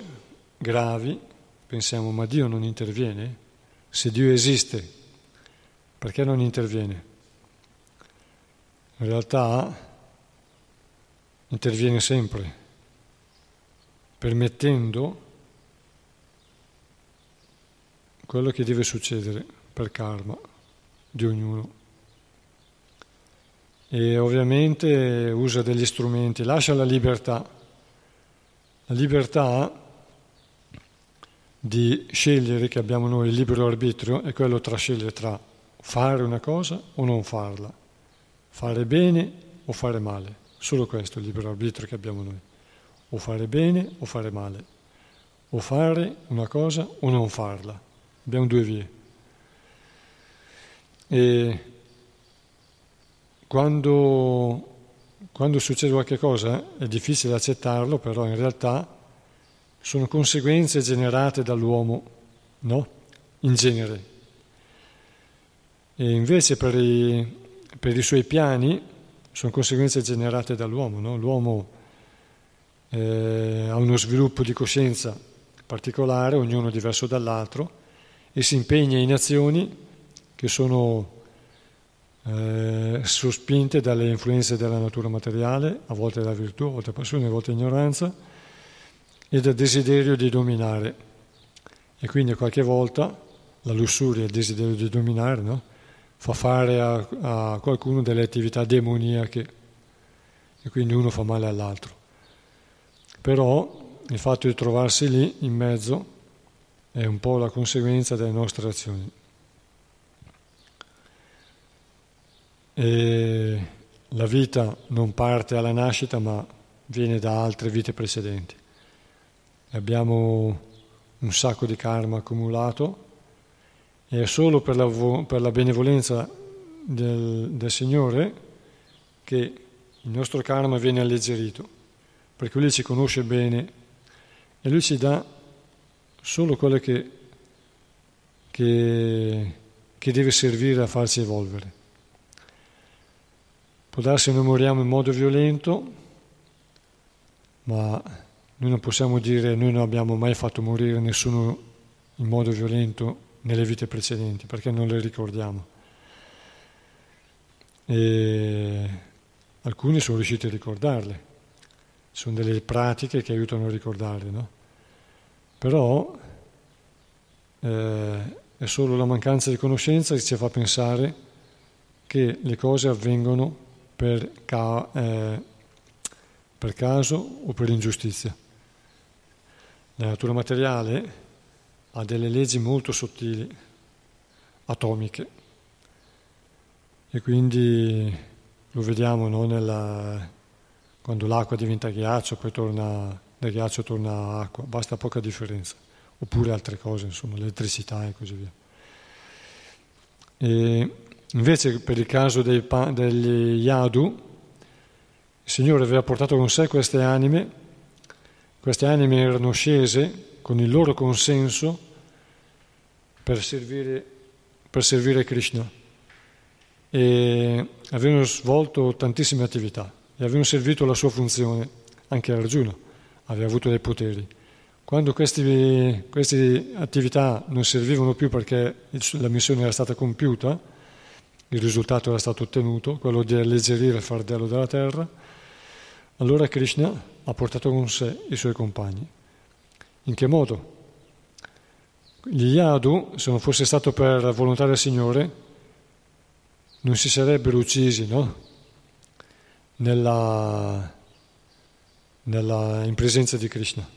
gravi, pensiamo ma Dio non interviene? Se Dio esiste, perché non interviene? In realtà interviene sempre, permettendo quello che deve succedere per karma di ognuno. E ovviamente usa degli strumenti, lascia la libertà. La libertà di scegliere che abbiamo noi il libero arbitrio è quello tra scegliere tra fare una cosa o non farla, fare bene o fare male. Solo questo è il libero arbitrio che abbiamo noi. O fare bene o fare male. O fare una cosa o non farla. Abbiamo due vie. E quando, quando succede qualche cosa è difficile accettarlo, però in realtà sono conseguenze generate dall'uomo, no? In genere. E invece per i, per i suoi piani sono conseguenze generate dall'uomo, no? L'uomo eh, ha uno sviluppo di coscienza particolare, ognuno diverso dall'altro, e si impegna in azioni che sono eh, sospinte dalle influenze della natura materiale, a volte dalla virtù, a volte passione, a volte ignoranza, e dal desiderio di dominare. E quindi qualche volta la lussuria, il desiderio di dominare, no? fa fare a, a, qualcuno delle attività demoniache e quindi uno fa male all'altro. Però il fatto di trovarsi lì in mezzo è un po' la conseguenza delle nostre azioni. E la vita non parte alla nascita ma viene da altre vite precedenti abbiamo un sacco di karma accumulato e è solo per la, per la benevolenza del, del, Signore che il nostro karma viene alleggerito, perché Lui ci conosce bene e Lui ci dà solo quello che, che, che deve servire a farci evolvere. Può darsi noi moriamo in modo violento, ma noi non possiamo dire noi non abbiamo mai fatto morire nessuno in modo violento nelle vite precedenti, perché non le ricordiamo. E alcuni sono riusciti a ricordarle, sono delle pratiche che aiutano a ricordarle, no? Però eh, è solo la mancanza di conoscenza che ci fa pensare che le cose avvengono per, ca- eh, per caso o per ingiustizia. La natura materiale ha delle leggi molto sottili, atomiche, e quindi lo vediamo no, nella, quando l'acqua diventa ghiaccio, poi torna, da ghiaccio torna acqua, basta poca differenza, oppure altre cose, insomma, l'elettricità e così via. E invece per il caso dei, degli Yadu, il Signore aveva portato con sé queste anime queste anime erano scese con il loro consenso per servire, per servire Krishna e avevano svolto tantissime attività e avevano servito la sua funzione, anche Arjuna aveva avuto dei poteri. Quando queste attività non servivano più perché la missione era stata compiuta, il risultato era stato ottenuto, quello di alleggerire il fardello della terra, allora Krishna ha portato con sé i suoi compagni. In che modo? Gli Yadu, se non fosse stato per volontà del Signore, non si sarebbero uccisi, no? Nella, nella, in presenza di Krishna.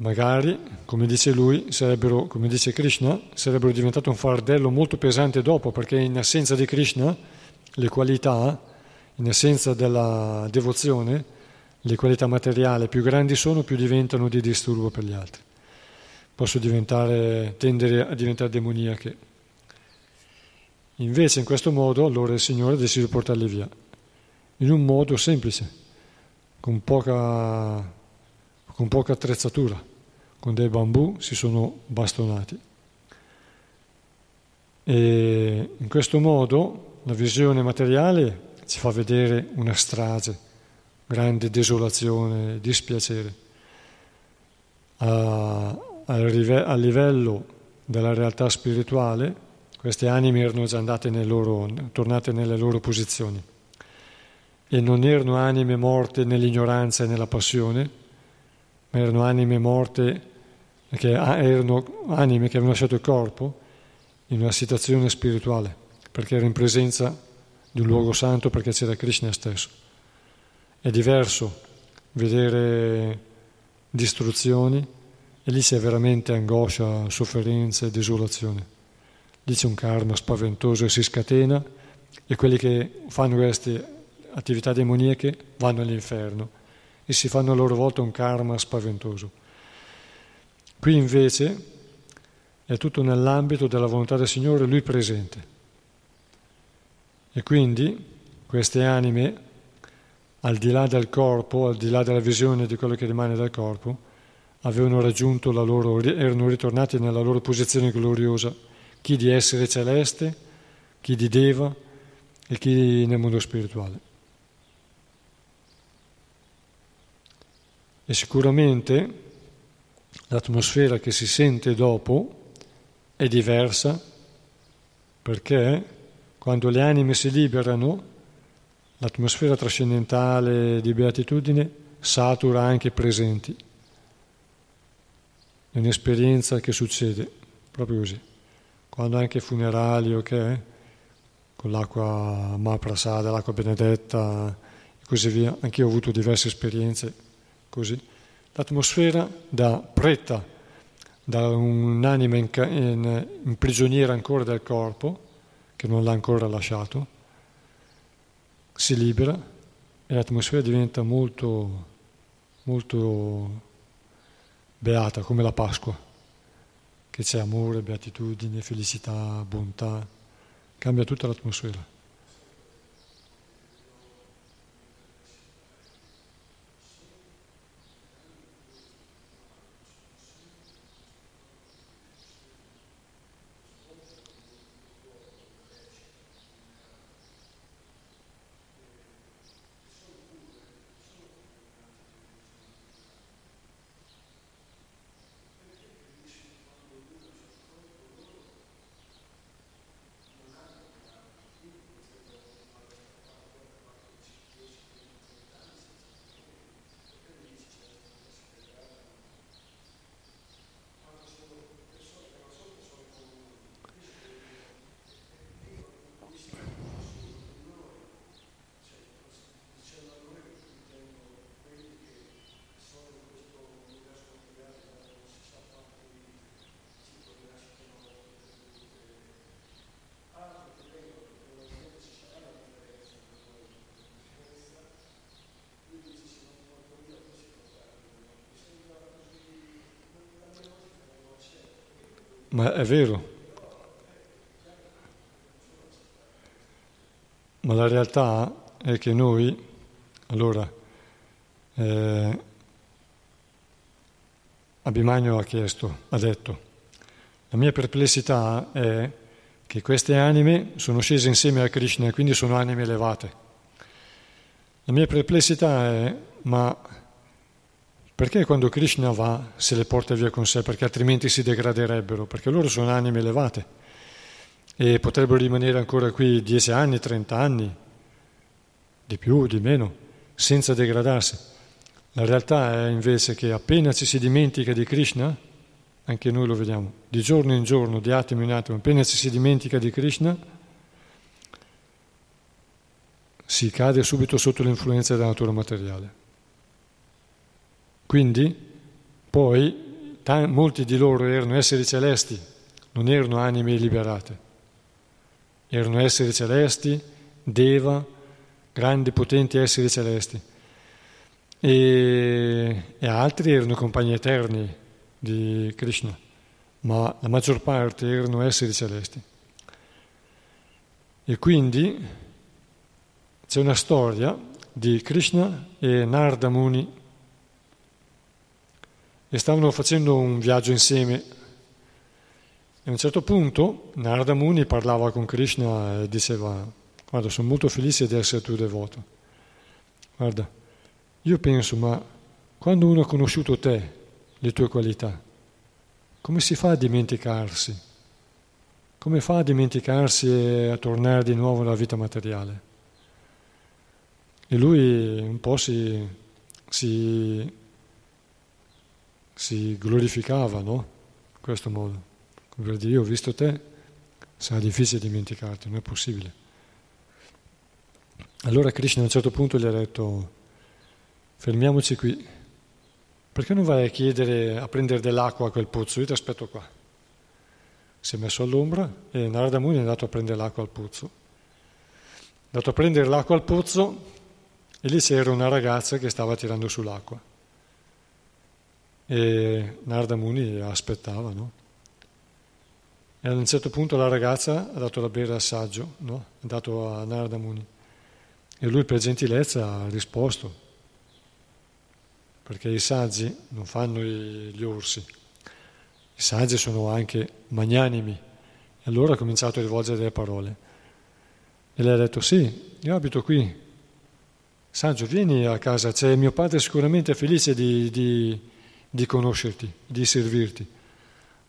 Magari, come dice lui, sarebbero, come dice Krishna, sarebbero diventati un fardello molto pesante dopo, perché in assenza di Krishna le qualità, in assenza della devozione, le qualità materiali più grandi sono, più diventano di disturbo per gli altri. Possono tendere a diventare demoniache. Invece in questo modo allora il Signore decide di portarli via, in un modo semplice, con poca, con poca attrezzatura, con dei bambù si sono bastonati. E in questo modo la visione materiale ci fa vedere una strage, grande desolazione, dispiacere. A, a livello della realtà spirituale, queste anime erano già andate nel loro, tornate nelle loro posizioni e non erano anime morte nell'ignoranza e nella passione, ma erano anime morte che erano anime che avevano lasciato il corpo in una situazione spirituale, perché era in presenza di un luogo santo, perché c'era Krishna stesso. È diverso vedere distruzioni e lì c'è veramente angoscia, sofferenza e desolazione. Lì c'è un karma spaventoso e si scatena e quelli che fanno queste attività demoniache vanno all'inferno e si fanno a loro volta un karma spaventoso. Qui invece è tutto nell'ambito della volontà del Signore, Lui presente. E quindi queste anime al di là del corpo, al di là della visione di quello che rimane dal corpo, avevano raggiunto la loro, erano ritornati nella loro posizione gloriosa, chi di essere celeste, chi di Deva e chi nel mondo spirituale. E sicuramente l'atmosfera che si sente dopo è diversa perché quando le anime si liberano L'atmosfera trascendentale di beatitudine satura anche i presenti. È un'esperienza che succede proprio così. Quando anche funerali, ok, con l'acqua Mahaprasada, l'acqua benedetta e così via, anche io ho avuto diverse esperienze così. L'atmosfera da preta, da un'anima in, in, in prigioniera ancora del corpo, che non l'ha ancora lasciato, si libera e l'atmosfera diventa molto, molto beata, come la Pasqua, che c'è amore, beatitudine, felicità, bontà, cambia tutta l'atmosfera. Ma è vero. Ma la realtà è che noi, allora, eh, Abhimanyu ha chiesto, ha detto, la mia perplessità è che queste anime sono scese insieme a Krishna quindi sono anime elevate. La mia perplessità è, ma perché quando Krishna va se le porta via con sé? Perché altrimenti si degraderebbero, perché loro sono anime elevate e potrebbero rimanere ancora qui dieci anni, trenta anni, di più, di meno, senza degradarsi. La realtà è invece che appena ci si dimentica di Krishna, anche noi lo vediamo, di giorno in giorno, di attimo in attimo, appena ci si dimentica di Krishna, si cade subito sotto l'influenza della natura materiale. Quindi, poi, t- molti di loro erano esseri celesti, non erano anime liberate, erano esseri celesti, Deva, grandi, potenti esseri celesti. E, e altri erano compagni eterni di Krishna, ma la maggior parte erano esseri celesti. E quindi c'è una storia di Krishna e Narda Muni e stavano facendo un viaggio insieme. E a un certo punto Narda Muni parlava con Krishna e diceva, guarda, sono molto felice di essere tuo devoto. Guarda, io penso, ma quando uno ha conosciuto te, le tue qualità, come si fa a dimenticarsi? Come fa a dimenticarsi e a tornare di nuovo alla vita materiale? E lui un po' si, si, si glorificava, no? In questo modo. Per dire, io ho visto te, sarà difficile dimenticarti, non è possibile. Allora Krishna a un certo punto gli ha detto, fermiamoci qui, perché non vai a chiedere, a prendere dell'acqua a quel pozzo? Io ti aspetto qua si è messo all'ombra e Narada Muni è andato a prendere l'acqua al pozzo. È andato a prendere l'acqua al pozzo e lì c'era una ragazza che stava tirando sull'acqua. E Narada Muni aspettava, no? E a un certo punto la ragazza ha dato da bere al saggio, no? Ha dato a Narada Muni. E lui per gentilezza ha risposto, perché i saggi non fanno gli orsi, i saggi sono anche magnanimi. E allora ha cominciato a rivolgere delle parole. E lei ha detto, sì, io abito qui. Saggio, vieni a casa, c'è mio padre sicuramente felice di, di, di conoscerti, di servirti.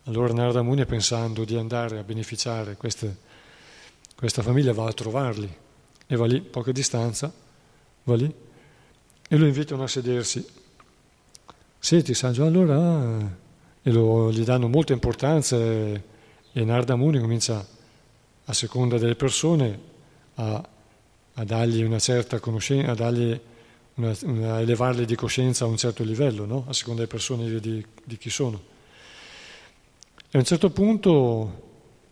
Allora Narada Muni, pensando di andare a beneficiare queste, questa famiglia, va a trovarli e va lì, poca distanza, va lì e lo invitano a sedersi. Senti, Saggio, allora e lo, gli danno molta importanza e, e Narda Muni comincia a seconda delle persone a, a dargli una certa conoscenza, a, dargli una, una, a elevarli di coscienza a un certo livello, no? a seconda delle persone di, di, chi sono. E a un certo punto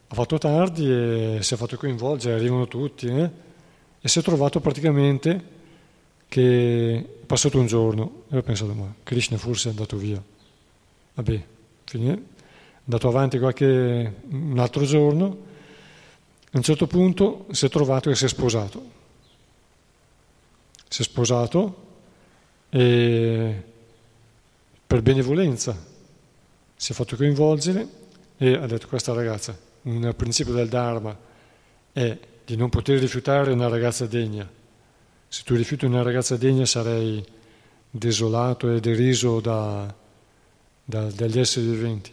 ha fatto tardi e si è fatto coinvolgere, arrivano tutti, eh? e si è trovato praticamente che è passato un giorno e ho pensato, ma Krishna forse è andato via. Vabbè, è andato avanti qualche, un altro giorno, a un certo punto si è trovato che si è sposato. Si è sposato e per benevolenza si è fatto coinvolgere e ha detto questa ragazza, un principio del Dharma è di non poter rifiutare una ragazza degna. Se tu rifiuti una ragazza degna sarei desolato e deriso da, da, dagli esseri viventi.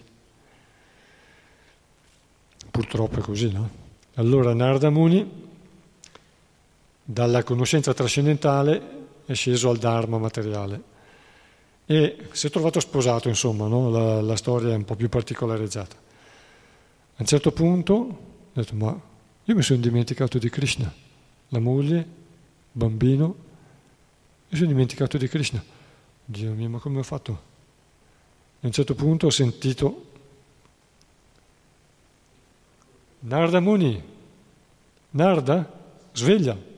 Purtroppo è così, no? Allora Narada Muni, dalla conoscenza trascendentale, è sceso al Dharma materiale e si è trovato sposato, insomma, no? la, la, storia è un po' più particolareggiata. A un certo punto ho detto, ma io mi sono dimenticato di Krishna, la moglie, bambino, mi sono dimenticato di Krishna. Dio mio, ma come ho fatto? a un certo punto ho sentito Narda Muni, Narda, sveglia.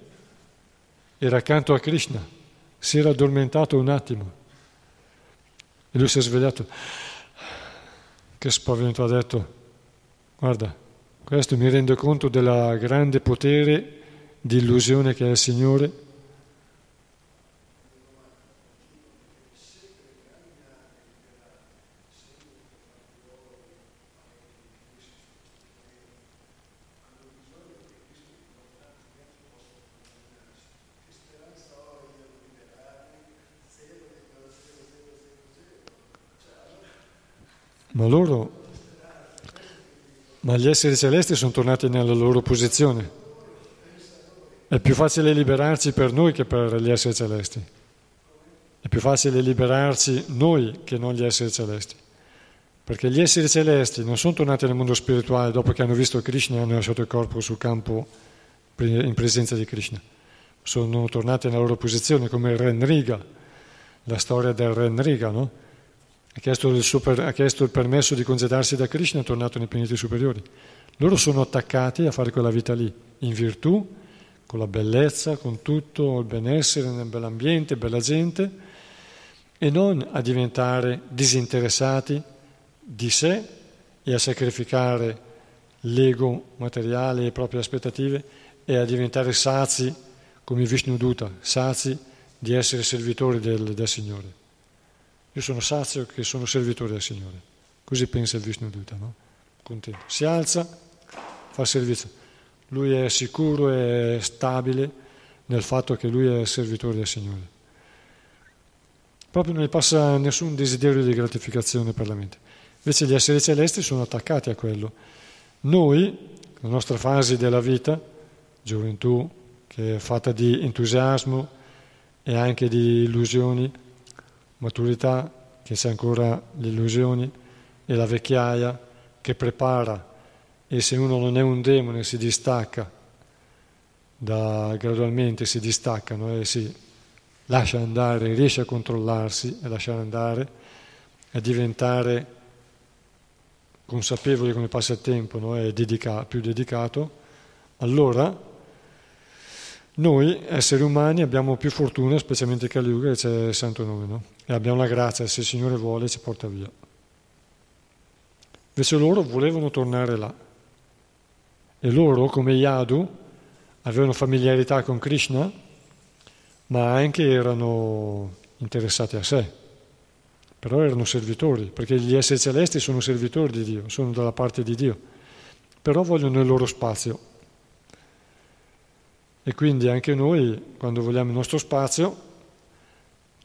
Era accanto a Krishna, si era addormentato un attimo. E lui si è svegliato. Che spavento ha detto, guarda, questo mi rende conto del grande potere di illusione che è il Signore Ma loro, ma gli esseri celesti sono tornati nella loro posizione. È più facile liberarci per noi che per gli esseri celesti. È più facile liberarci noi che non gli esseri celesti. Perché gli esseri celesti non sono tornati nel mondo spirituale dopo che hanno visto Krishna e hanno lasciato il corpo sul campo in presenza di Krishna. sono tornati nella loro posizione, come il Renriga, la storia del Renriga, no? Ha, chiesto il super, ha chiesto il permesso di congedarsi da Krishna e è tornato nei pianeti superiori. Loro sono attaccati a fare quella vita lì, in virtù, con la bellezza, con tutto il benessere, nel bell'ambiente, bella gente, e non a diventare disinteressati di sé e a sacrificare l'ego materiale e le proprie aspettative e a diventare sazi come Vishnu Duta, sazi di essere servitori del, del Signore. Io sono sazio che sono servitore del Signore. Così pensa il Vishnu Duta, no? Contento. Si alza, fa servizio. Lui è sicuro e stabile nel fatto che lui è servitore del Signore. Proprio non gli passa nessun desiderio di gratificazione per la mente. Invece gli esseri celesti sono attaccati a quello. Noi, la nostra fase della vita, gioventù, che è fatta di entusiasmo e anche di illusioni, maturità, che c'è ancora le illusioni, e la vecchiaia che prepara e se uno non è un demone si distacca da, gradualmente si distaccano e si lascia andare, riesce a controllarsi e lasciare andare, a diventare consapevole come passa il tempo no? e dedica, più dedicato, allora noi esseri umani abbiamo più fortuna, specialmente Kali Yuga, che c'è il santo nome, no? E abbiamo la grazia, se il Signore vuole ci porta via. Invece loro volevano tornare là. E loro, come Yadu, avevano familiarità con Krishna, ma anche erano interessati a sé. Però erano servitori, perché gli esseri celesti sono servitori di Dio, sono dalla parte di Dio. Però vogliono il loro spazio. E quindi anche noi, quando vogliamo il nostro spazio,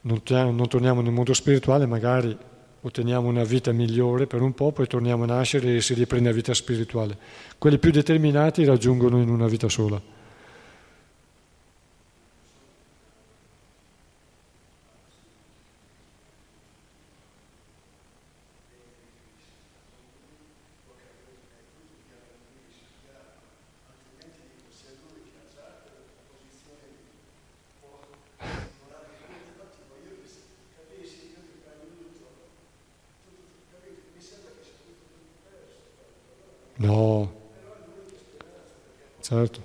non torniamo nel mondo spirituale, magari otteniamo una vita migliore per un po', poi torniamo a nascere e si riprende la vita spirituale. Quelli più determinati raggiungono in una vita sola. No, certo.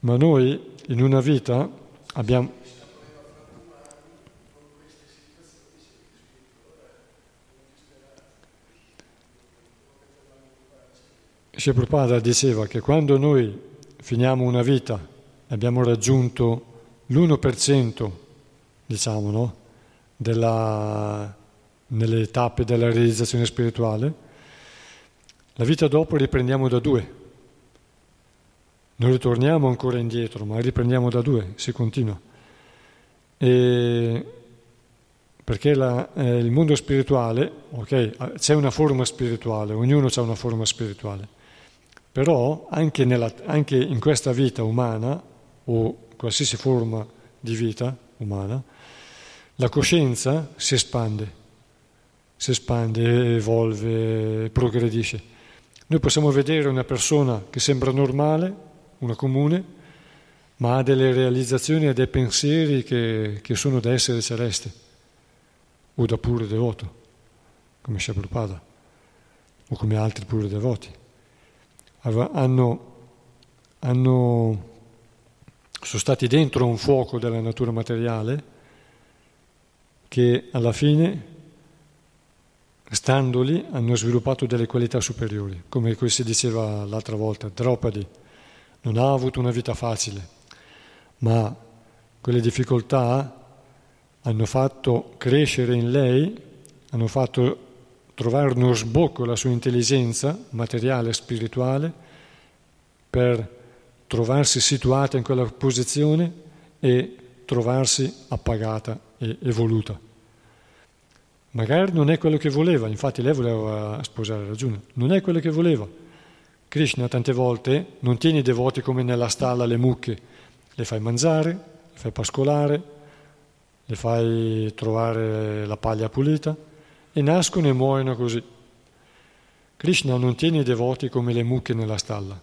Ma noi in una vita abbiamo... Shri Prabhupada diceva che quando noi finiamo una vita e abbiamo raggiunto l'1%, diciamo, no? della, nelle tappe della realizzazione spirituale, la vita dopo riprendiamo da due. Non ritorniamo ancora indietro, ma riprendiamo da due, si continua. E perché la, eh, il mondo spirituale, ok, c'è una forma spirituale, ognuno ha una forma spirituale, però anche, nella, anche in questa vita umana, o qualsiasi forma di vita umana, la coscienza si espande si espande, evolve, progredisce. Noi possiamo vedere una persona che sembra normale, una comune, ma ha delle realizzazioni e dei pensieri che, che sono da essere celeste o da puro devoto, come Prabhupada o come altri puri devoti. Hanno, hanno, sono stati dentro un fuoco della natura materiale che alla fine Stando lì hanno sviluppato delle qualità superiori, come si diceva l'altra volta, Draupadi non ha avuto una vita facile, ma quelle difficoltà hanno fatto crescere in lei, hanno fatto trovare uno sbocco alla sua intelligenza materiale e spirituale per trovarsi situata in quella posizione e trovarsi appagata e evoluta. Magari non è quello che voleva, infatti lei voleva sposare Rajuna, non è quello che voleva. Krishna tante volte non tiene i devoti come nella stalla le mucche, le fai mangiare, le fai pascolare, le fai trovare la paglia pulita e nascono e muoiono così. Krishna non tiene i devoti come le mucche nella stalla,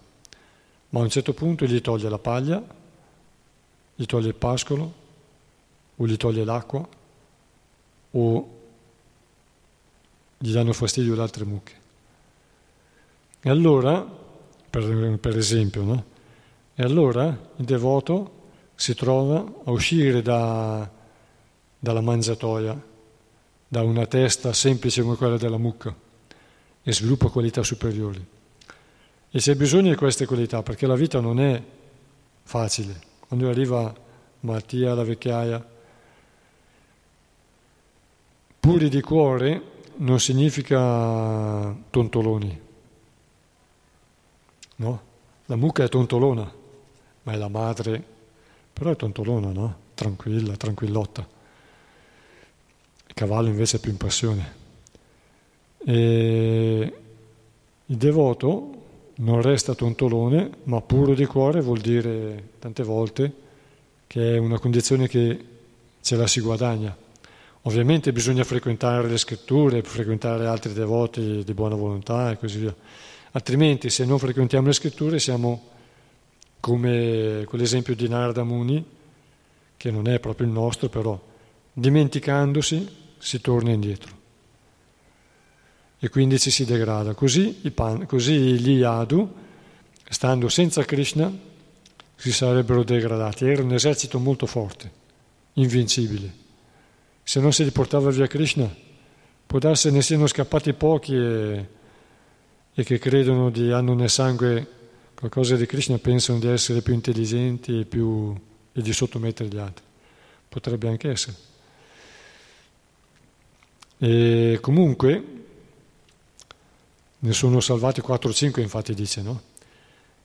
ma a un certo punto gli toglie la paglia, gli toglie il pascolo, o gli toglie l'acqua, o gli danno fastidio le altre mucche. E allora, per, per esempio, no? E allora il devoto si trova a uscire da, dalla mangiatoia, da una testa semplice come quella della mucca e sviluppa qualità superiori. E c'è bisogno di queste qualità perché la vita non è facile. Quando arriva malattia, la vecchiaia, puri di cuore non significa tontoloni, no? La mucca è tontolona, ma è la madre, però è tontolona, no? Tranquilla, tranquillotta. Il cavallo invece è più in passione. E il devoto non resta tontolone, ma puro di cuore vuol dire tante volte che è una condizione che ce la si guadagna. Ovviamente bisogna frequentare le scritture, frequentare altri devoti di buona volontà e così via. Altrimenti, se non frequentiamo le scritture, siamo come quell'esempio di Narada Muni, che non è proprio il nostro, però dimenticandosi si torna indietro e quindi ci si degrada. Così, pan, così gli Yadu, stando senza Krishna, si sarebbero degradati. Era un esercito molto forte, invincibile. Se non si riportava via Krishna, può darsi ne siano scappati pochi e, e che credono di hanno nel sangue qualcosa di Krishna, pensano di essere più intelligenti e, più, e di sottomettere gli altri. Potrebbe anche essere. E comunque ne sono salvati 4 o 5 infatti dice, no?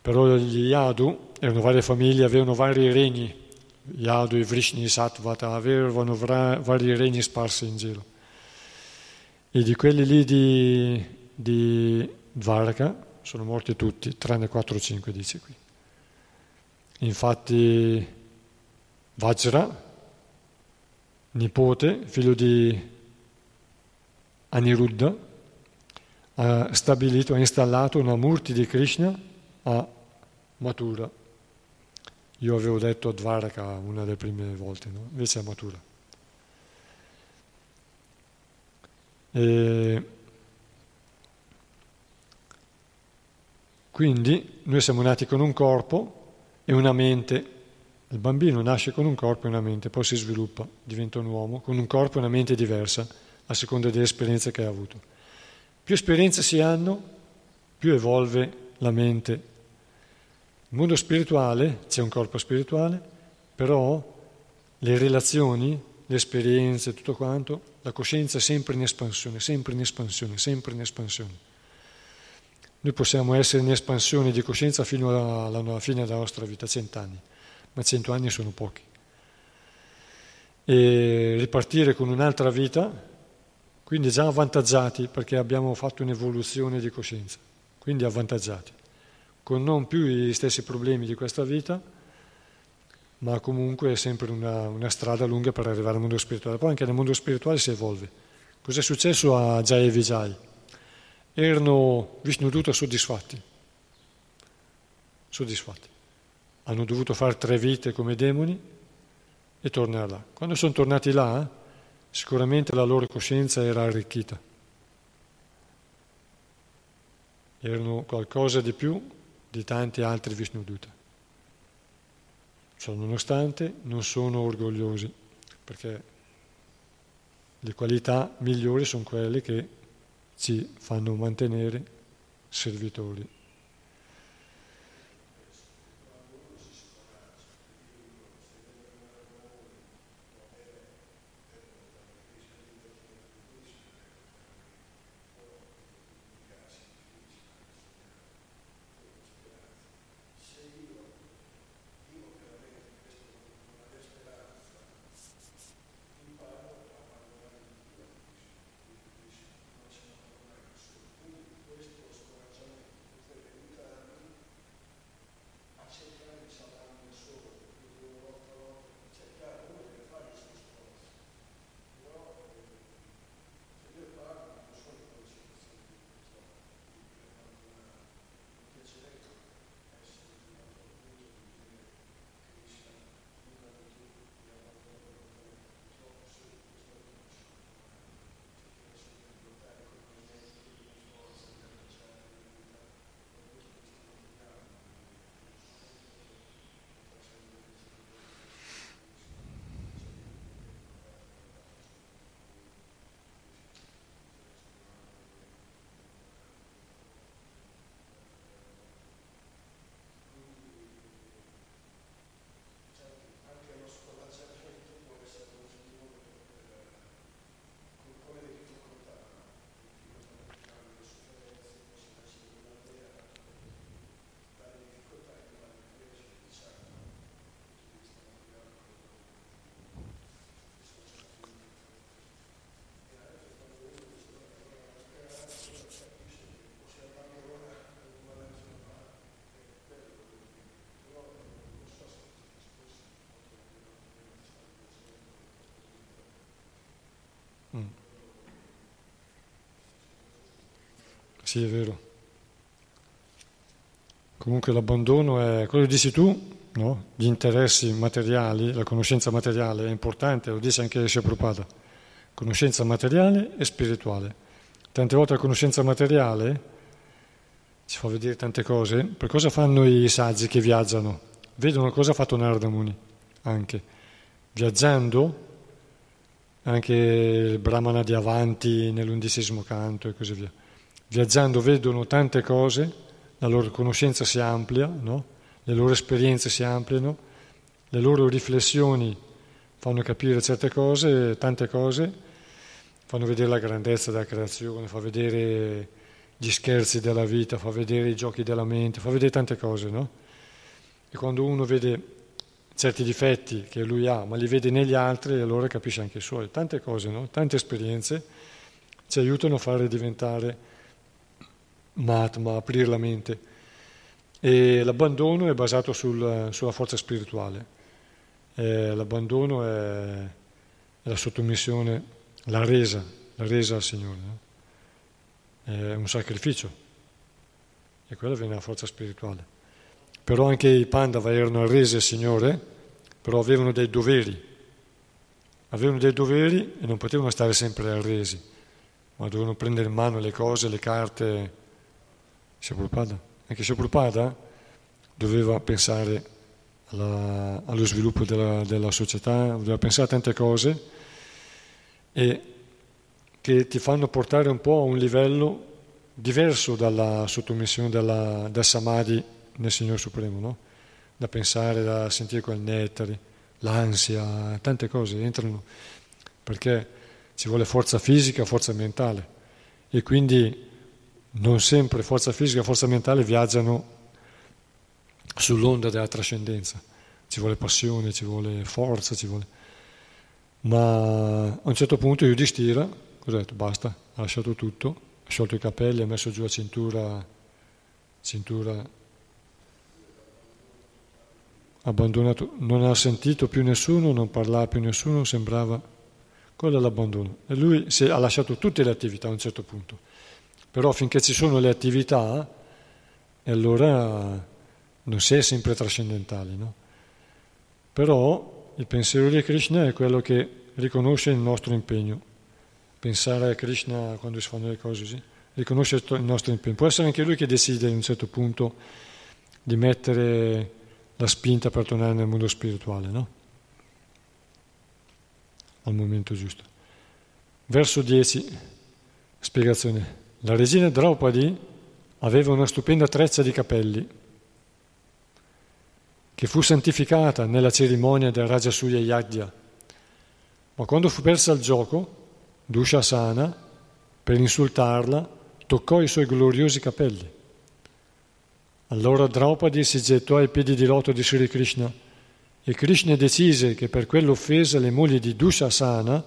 Però gli Yadu erano varie famiglie, avevano vari regni, Yadu, Vrishni, i Sattvata, avevano vari regni sparsi in giro. E di quelli lì di, di Dvaraka sono morti tutti, tranne 4 o 5 dice qui. Infatti Vajra, nipote, figlio di Aniruddha, ha stabilito, ha installato una Murti di Krishna a Mathura. Io avevo detto a Dvaraka una delle prime volte, no? invece a Mathura. E quindi noi siamo nati con un corpo e una mente. Il bambino nasce con un corpo e una mente, poi si sviluppa, diventa un uomo con un corpo e una mente diversa a seconda delle esperienze che ha avuto. Più esperienze si hanno, più evolve la mente. Nel mondo spirituale c'è un corpo spirituale, però le relazioni, le esperienze, tutto quanto, la coscienza è sempre in espansione, sempre in espansione, sempre in espansione. Noi possiamo essere in espansione di coscienza fino alla fine della nostra vita, cent'anni, ma cento anni sono pochi. E ripartire con un'altra vita quindi già avvantaggiati perché abbiamo fatto un'evoluzione di coscienza, quindi avvantaggiati, con non più gli stessi problemi di questa vita, ma comunque è sempre una, una strada lunga per arrivare al mondo spirituale. Poi anche nel mondo spirituale si evolve. Cos'è successo a Jai Vijay? Erano Vishnuduta soddisfatti, soddisfatti. Hanno dovuto fare tre vite come demoni e tornare là. Quando sono tornati là, sicuramente la loro coscienza era arricchita. Erano qualcosa di più di tanti altri Vishnuduta. Ciò nonostante non sono orgogliosi, perché le qualità migliori sono quelle che ci fanno mantenere servitori. Sì, è vero. Comunque l'abbandono è quello che dici tu, no? gli interessi materiali, la conoscenza materiale è importante, lo dice anche Prabhupada, conoscenza materiale e spirituale. Tante volte la conoscenza materiale ci fa vedere tante cose. Per cosa fanno i saggi che viaggiano? Vedono cosa ha fatto Narada Muni anche. Viaggiando, anche il Brahmana di Avanti nell'undicesimo canto e così via. Viaggiando vedono tante cose, la loro conoscenza si amplia, no? le loro esperienze si ampliano, le loro riflessioni fanno capire certe cose, tante cose, fanno vedere la grandezza della creazione, fa vedere gli scherzi della vita, fa vedere i giochi della mente, fa vedere tante cose, no? E quando uno vede certi difetti che lui ha, ma li vede negli altri, allora capisce anche i suoi. Tante cose, no? Tante esperienze ci aiutano a fare diventare matma, aprire la mente. E l'abbandono è basato sul, sulla forza spirituale. E l'abbandono è, è, la sottomissione, la resa, la resa al Signore. No? È un sacrificio. E quella viene la forza spirituale. Però anche i Pandava erano arresi al Signore, però avevano dei doveri. Avevano dei doveri e non potevano stare sempre arresi, ma dovevano prendere in mano le cose, le carte. Prabhupada. Anche Prabhupada doveva pensare alla, allo sviluppo della, della, società, doveva pensare a tante cose e che ti fanno portare un po' a un livello diverso dalla sottomissione della, del samadhi nel Signore Supremo, no? da pensare, da sentire quel nettare, l'ansia, tante cose entrano, perché ci vuole forza fisica, forza mentale e quindi non sempre forza fisica e forza mentale viaggiano sull'onda della trascendenza. Ci vuole passione, ci vuole forza, ci vuole... Ma a un certo punto Yudhishthira, cosa ha detto? Basta, ha lasciato tutto, ha sciolto i capelli, ha messo giù la cintura, cintura abbandonato, non ha sentito più nessuno, non parlava più nessuno, sembrava, quello l'abbandono. E lui si, ha lasciato tutte le attività a un certo punto. Però finché ci sono le attività, e allora non si è sempre trascendentali, no? Però il pensiero di Krishna è quello che riconosce il nostro impegno. Pensare a Krishna quando si fanno le cose così, riconosce il nostro impegno. Può essere anche lui che decide a un certo punto di mettere la spinta per tornare nel mondo spirituale, no? Al momento giusto. Verso 10, spiegazione. La regina Draupadi aveva una stupenda treccia di capelli che fu santificata nella cerimonia del Rajasuya Yagya. Ma quando fu persa al gioco, Dushasana, per insultarla, toccò i suoi gloriosi capelli. Allora Draupadi si gettò ai piedi di loto di Sri Krishna e Krishna decise che per quell'offesa le mogli di Dushasana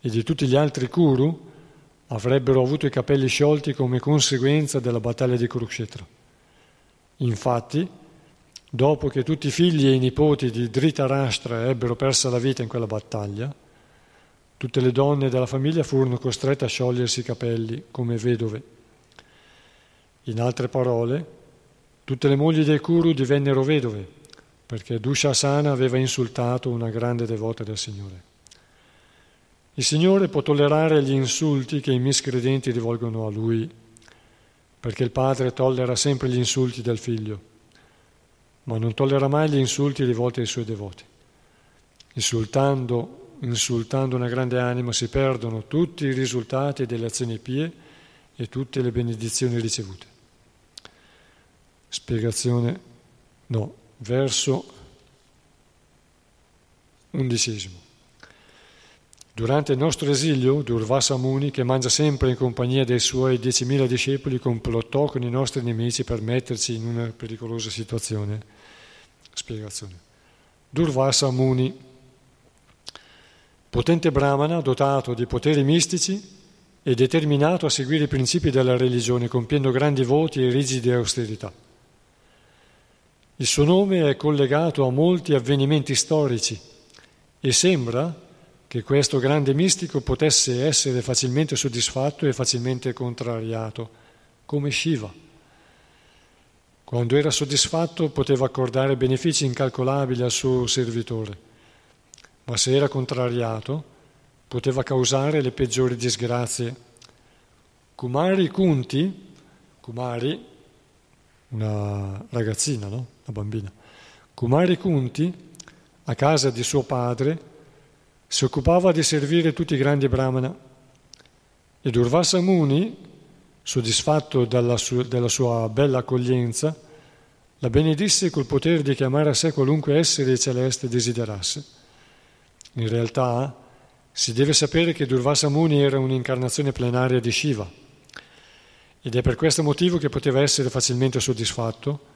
e di tutti gli altri Kuru avrebbero avuto i capelli sciolti come conseguenza della battaglia di Kurukshetra. Infatti, dopo che tutti i figli e i nipoti di Dhritarashtra ebbero persa la vita in quella battaglia, tutte le donne della famiglia furono costrette a sciogliersi i capelli come vedove. In altre parole, tutte le mogli dei Kuru divennero vedove, perché Dushasana aveva insultato una grande devota del Signore. Il Signore può tollerare gli insulti che i miscredenti rivolgono a Lui, perché il Padre tollera sempre gli insulti del Figlio, ma non tollera mai gli insulti rivolti ai Suoi devoti. Insultando, insultando una grande anima si perdono tutti i risultati delle azioni pie e tutte le benedizioni ricevute. Spiegazione, no, verso undicesimo. Durante il nostro esilio, Durvasa Muni, che mangia sempre in compagnia dei suoi diecimila discepoli, complottò con i nostri nemici per metterci in una pericolosa situazione. Spiegazione. Durvasa Muni, potente brahmana dotato di poteri mistici e determinato a seguire i principi della religione, compiendo grandi voti e rigide austerità. Il suo nome è collegato a molti avvenimenti storici e sembra che questo grande mistico potesse essere facilmente soddisfatto e facilmente contrariato come Shiva. Quando era soddisfatto poteva accordare benefici incalcolabili al suo servitore, ma se era contrariato poteva causare le peggiori disgrazie. Kumari Kunti, Kumari, una ragazzina, no? una bambina, Kumari Kunti, a casa di suo padre, si occupava di servire tutti i grandi brahmana e Durvasa Muni soddisfatto della sua, della sua bella accoglienza, la benedisse col potere di chiamare a sé qualunque essere celeste desiderasse. In realtà si deve sapere che Durvasa Muni era un'incarnazione plenaria di Shiva ed è per questo motivo che poteva essere facilmente soddisfatto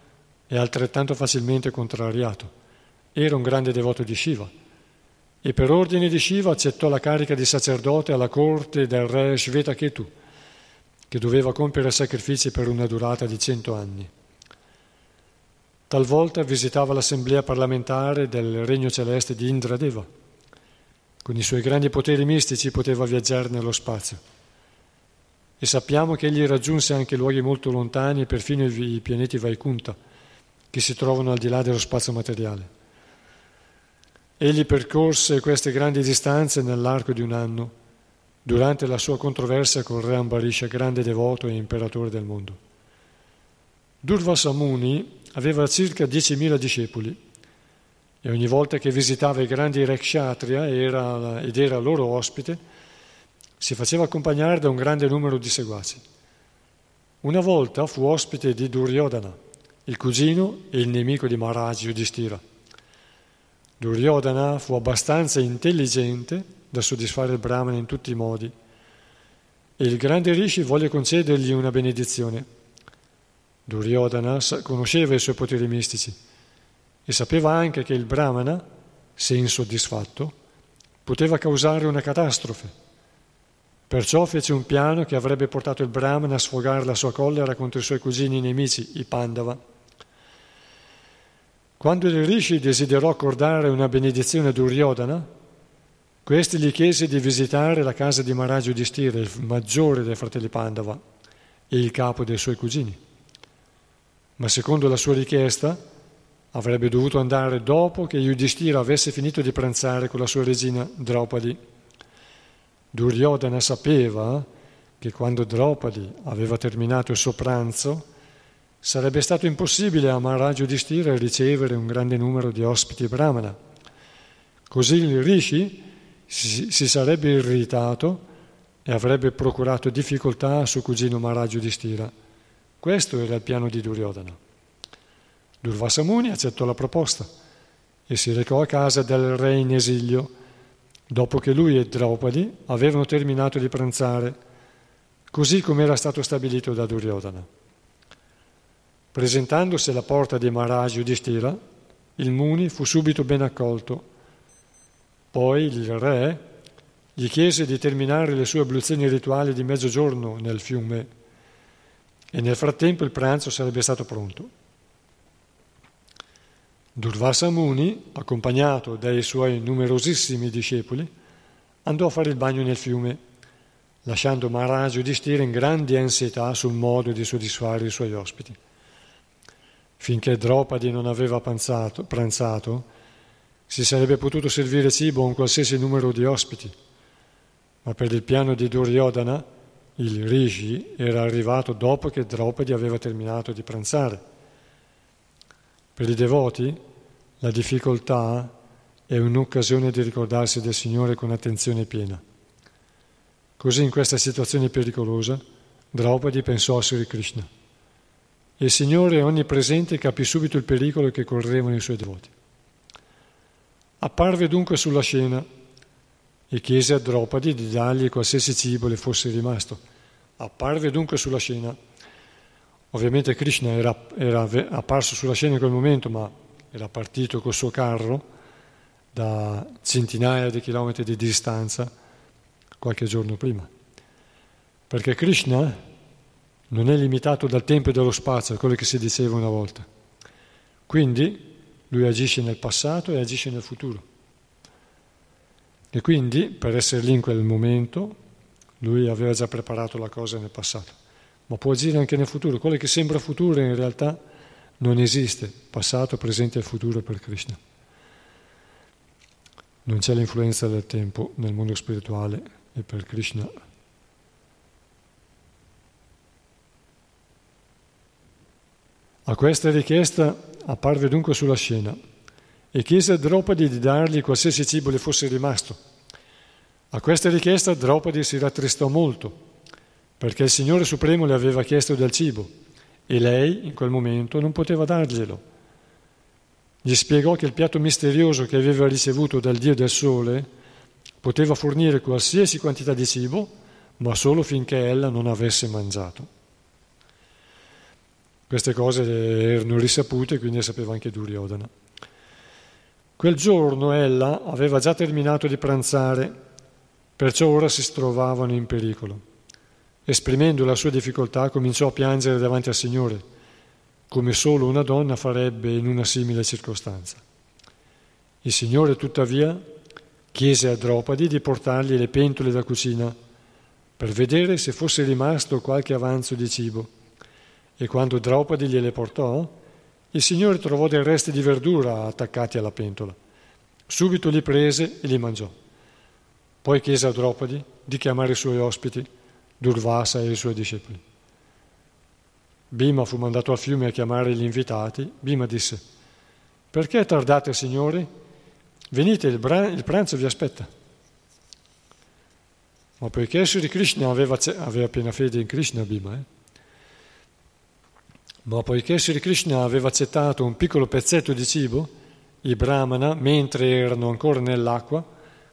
e altrettanto facilmente contrariato. Era un grande devoto di Shiva e per ordine di Shiva accettò la carica di sacerdote alla corte del re Shvetaketu che doveva compiere sacrifici per una durata di cento anni. Talvolta visitava l'assemblea parlamentare del regno celeste di Indradeva. Con i suoi grandi poteri mistici poteva viaggiare nello spazio. E sappiamo che egli raggiunse anche luoghi molto lontani, perfino i pianeti Vaikunta, che si trovano al di là dello spazio materiale. Egli percorse queste grandi distanze nell'arco di un anno durante la sua controversia con re Ambarisha, grande devoto e imperatore del mondo. Durvasa Muni aveva circa 10.000 discepoli e ogni volta che visitava i grandi re kshatriya era, ed era loro ospite, si faceva accompagnare da un grande numero di seguaci. Una volta fu ospite di Duryodhana, il cugino e il nemico di Maharaj Yudhishthira. Duryodhana fu abbastanza intelligente da soddisfare il Brahman in tutti i modi. E il grande Rishi volle concedergli una benedizione. Duryodhana conosceva i suoi poteri mistici e sapeva anche che il Brahmana, se insoddisfatto, poteva causare una catastrofe. Perciò fece un piano che avrebbe portato il Brahmana a sfogare la sua collera contro i suoi cugini nemici, i Pandava. Quando il Rishi desiderò accordare una benedizione a Duryodhana, questi gli chiese di visitare la casa di Maharaj Yudhishthira, il maggiore dei fratelli Pandava e il capo dei suoi cugini. Ma secondo la sua richiesta avrebbe dovuto andare dopo che Yudhishthira avesse finito di pranzare con la sua regina Draupadi. Duryodhana sapeva che quando Draupadi aveva terminato il suo pranzo sarebbe stato impossibile a Maharaj Yudhishthira ricevere un grande numero di ospiti brahmana. Così il Rishi si, sarebbe irritato e avrebbe procurato difficoltà a suo cugino Maharaj Yudhishthira. Questo era il piano di Duryodhana. Durvasa Muni accettò la proposta e si recò a casa del re in esilio, dopo che lui e Draupadi avevano terminato di pranzare, così come era stato stabilito da Duryodhana. Presentandosi alla porta di Maharaj Yudhishthira, il Muni fu subito ben accolto poi il re gli chiese di terminare le sue abluzioni rituali di mezzogiorno nel fiume e nel frattempo il pranzo sarebbe stato pronto. Durvasa Muni, accompagnato dai suoi numerosissimi discepoli, andò a fare il bagno nel fiume, lasciando Maharaj Yudhishthira in grandi ansietà sul modo di soddisfare i suoi ospiti. Finché Draupadi non aveva pranzato, pranzato si sarebbe potuto servire cibo a un qualsiasi numero di ospiti, ma per il piano di Duryodhana il Rishi era arrivato dopo che Draupadi aveva terminato di pranzare. Per i devoti la difficoltà è un'occasione di ricordarsi del Signore con attenzione piena. Così in questa situazione pericolosa Draupadi pensò a Sri Krishna. Il Signore onnipresente capì subito il pericolo che correvano i suoi devoti. Apparve dunque sulla scena e chiese a Draupadi di dargli qualsiasi cibo le fosse rimasto. Apparve dunque sulla scena. Ovviamente Krishna era, era apparso sulla scena in quel momento, ma era partito col suo carro da centinaia di chilometri di distanza qualche giorno prima. Perché Krishna non è limitato dal tempo e dallo spazio, quello che si diceva una volta. Quindi lui agisce nel passato e agisce nel futuro. E quindi, per essere lì in quel momento, lui aveva già preparato la cosa nel passato. ma può agire anche nel futuro. Quello che sembra futuro in realtà non esiste, passato, presente e futuro per Krishna. Non c'è l'influenza del tempo nel mondo spirituale e per Krishna. A questa richiesta apparve dunque sulla scena e chiese a Draupadi di dargli qualsiasi cibo le fosse rimasto. A questa richiesta Draupadi si rattristò molto perché il Signore Supremo le aveva chiesto del cibo e lei in quel momento non poteva darglielo. Gli spiegò che il piatto misterioso che aveva ricevuto dal Dio del Sole poteva fornire qualsiasi quantità di cibo, ma solo finché ella non avesse mangiato. Queste cose erano risapute, quindi le sapeva anche Duryodhana. Quel giorno ella aveva già terminato di pranzare, perciò ora si trovavano in pericolo. Esprimendo la sua difficoltà, cominciò a piangere davanti al Signore come solo una donna farebbe in una simile circostanza. Il Signore, tuttavia, chiese a Dropadi di portargli le pentole da cucina per vedere se fosse rimasto qualche avanzo di cibo. E quando Dropadi gliele portò, il Signore trovò dei resti di verdura attaccati alla pentola. Subito li prese e li mangiò. Poi chiese a Dropadi di chiamare i suoi ospiti, Durvasa e i suoi discepoli. Bima fu mandato al fiume a chiamare gli invitati. Bima disse, perché tardate, signori? Venite, il, bra- il pranzo vi aspetta. Ma poiché Sri Krishna aveva, aveva piena fede in Krishna, Bima, eh? Ma poiché Sri Krishna aveva accettato un piccolo pezzetto di cibo, i brahmana, mentre erano ancora nell'acqua,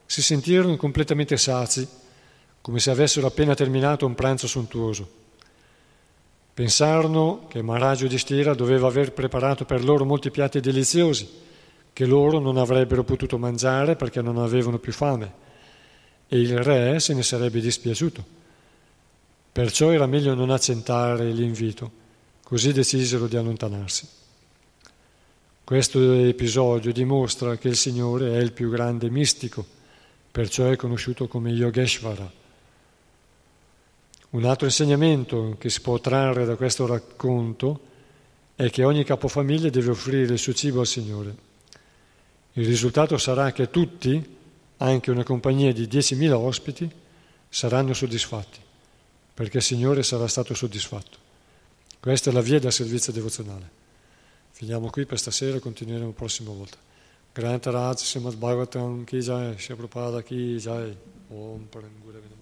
si sentirono completamente sazi, come se avessero appena terminato un pranzo sontuoso. Pensarono che Maharaj Yudhishthira doveva aver preparato per loro molti piatti deliziosi che loro non avrebbero potuto mangiare perché non avevano più fame e il re se ne sarebbe dispiaciuto. Perciò era meglio non accentare l'invito, così decisero di allontanarsi. Questo episodio dimostra che il Signore è il più grande mistico, perciò è conosciuto come Yogeshvara un altro insegnamento che si può trarre da questo racconto è che ogni capofamiglia deve offrire il suo cibo al Signore. Il risultato sarà che tutti, anche una compagnia di 10.000 ospiti, saranno soddisfatti, perché il Signore sarà stato soddisfatto. Questa è la via del servizio devozionale. Finiamo qui per stasera e continueremo la prossima volta. Granta Raj Srimad Bhagavatam Ki Jai, Shri Prabhupada Ki Jai, Om Parangura Vidama.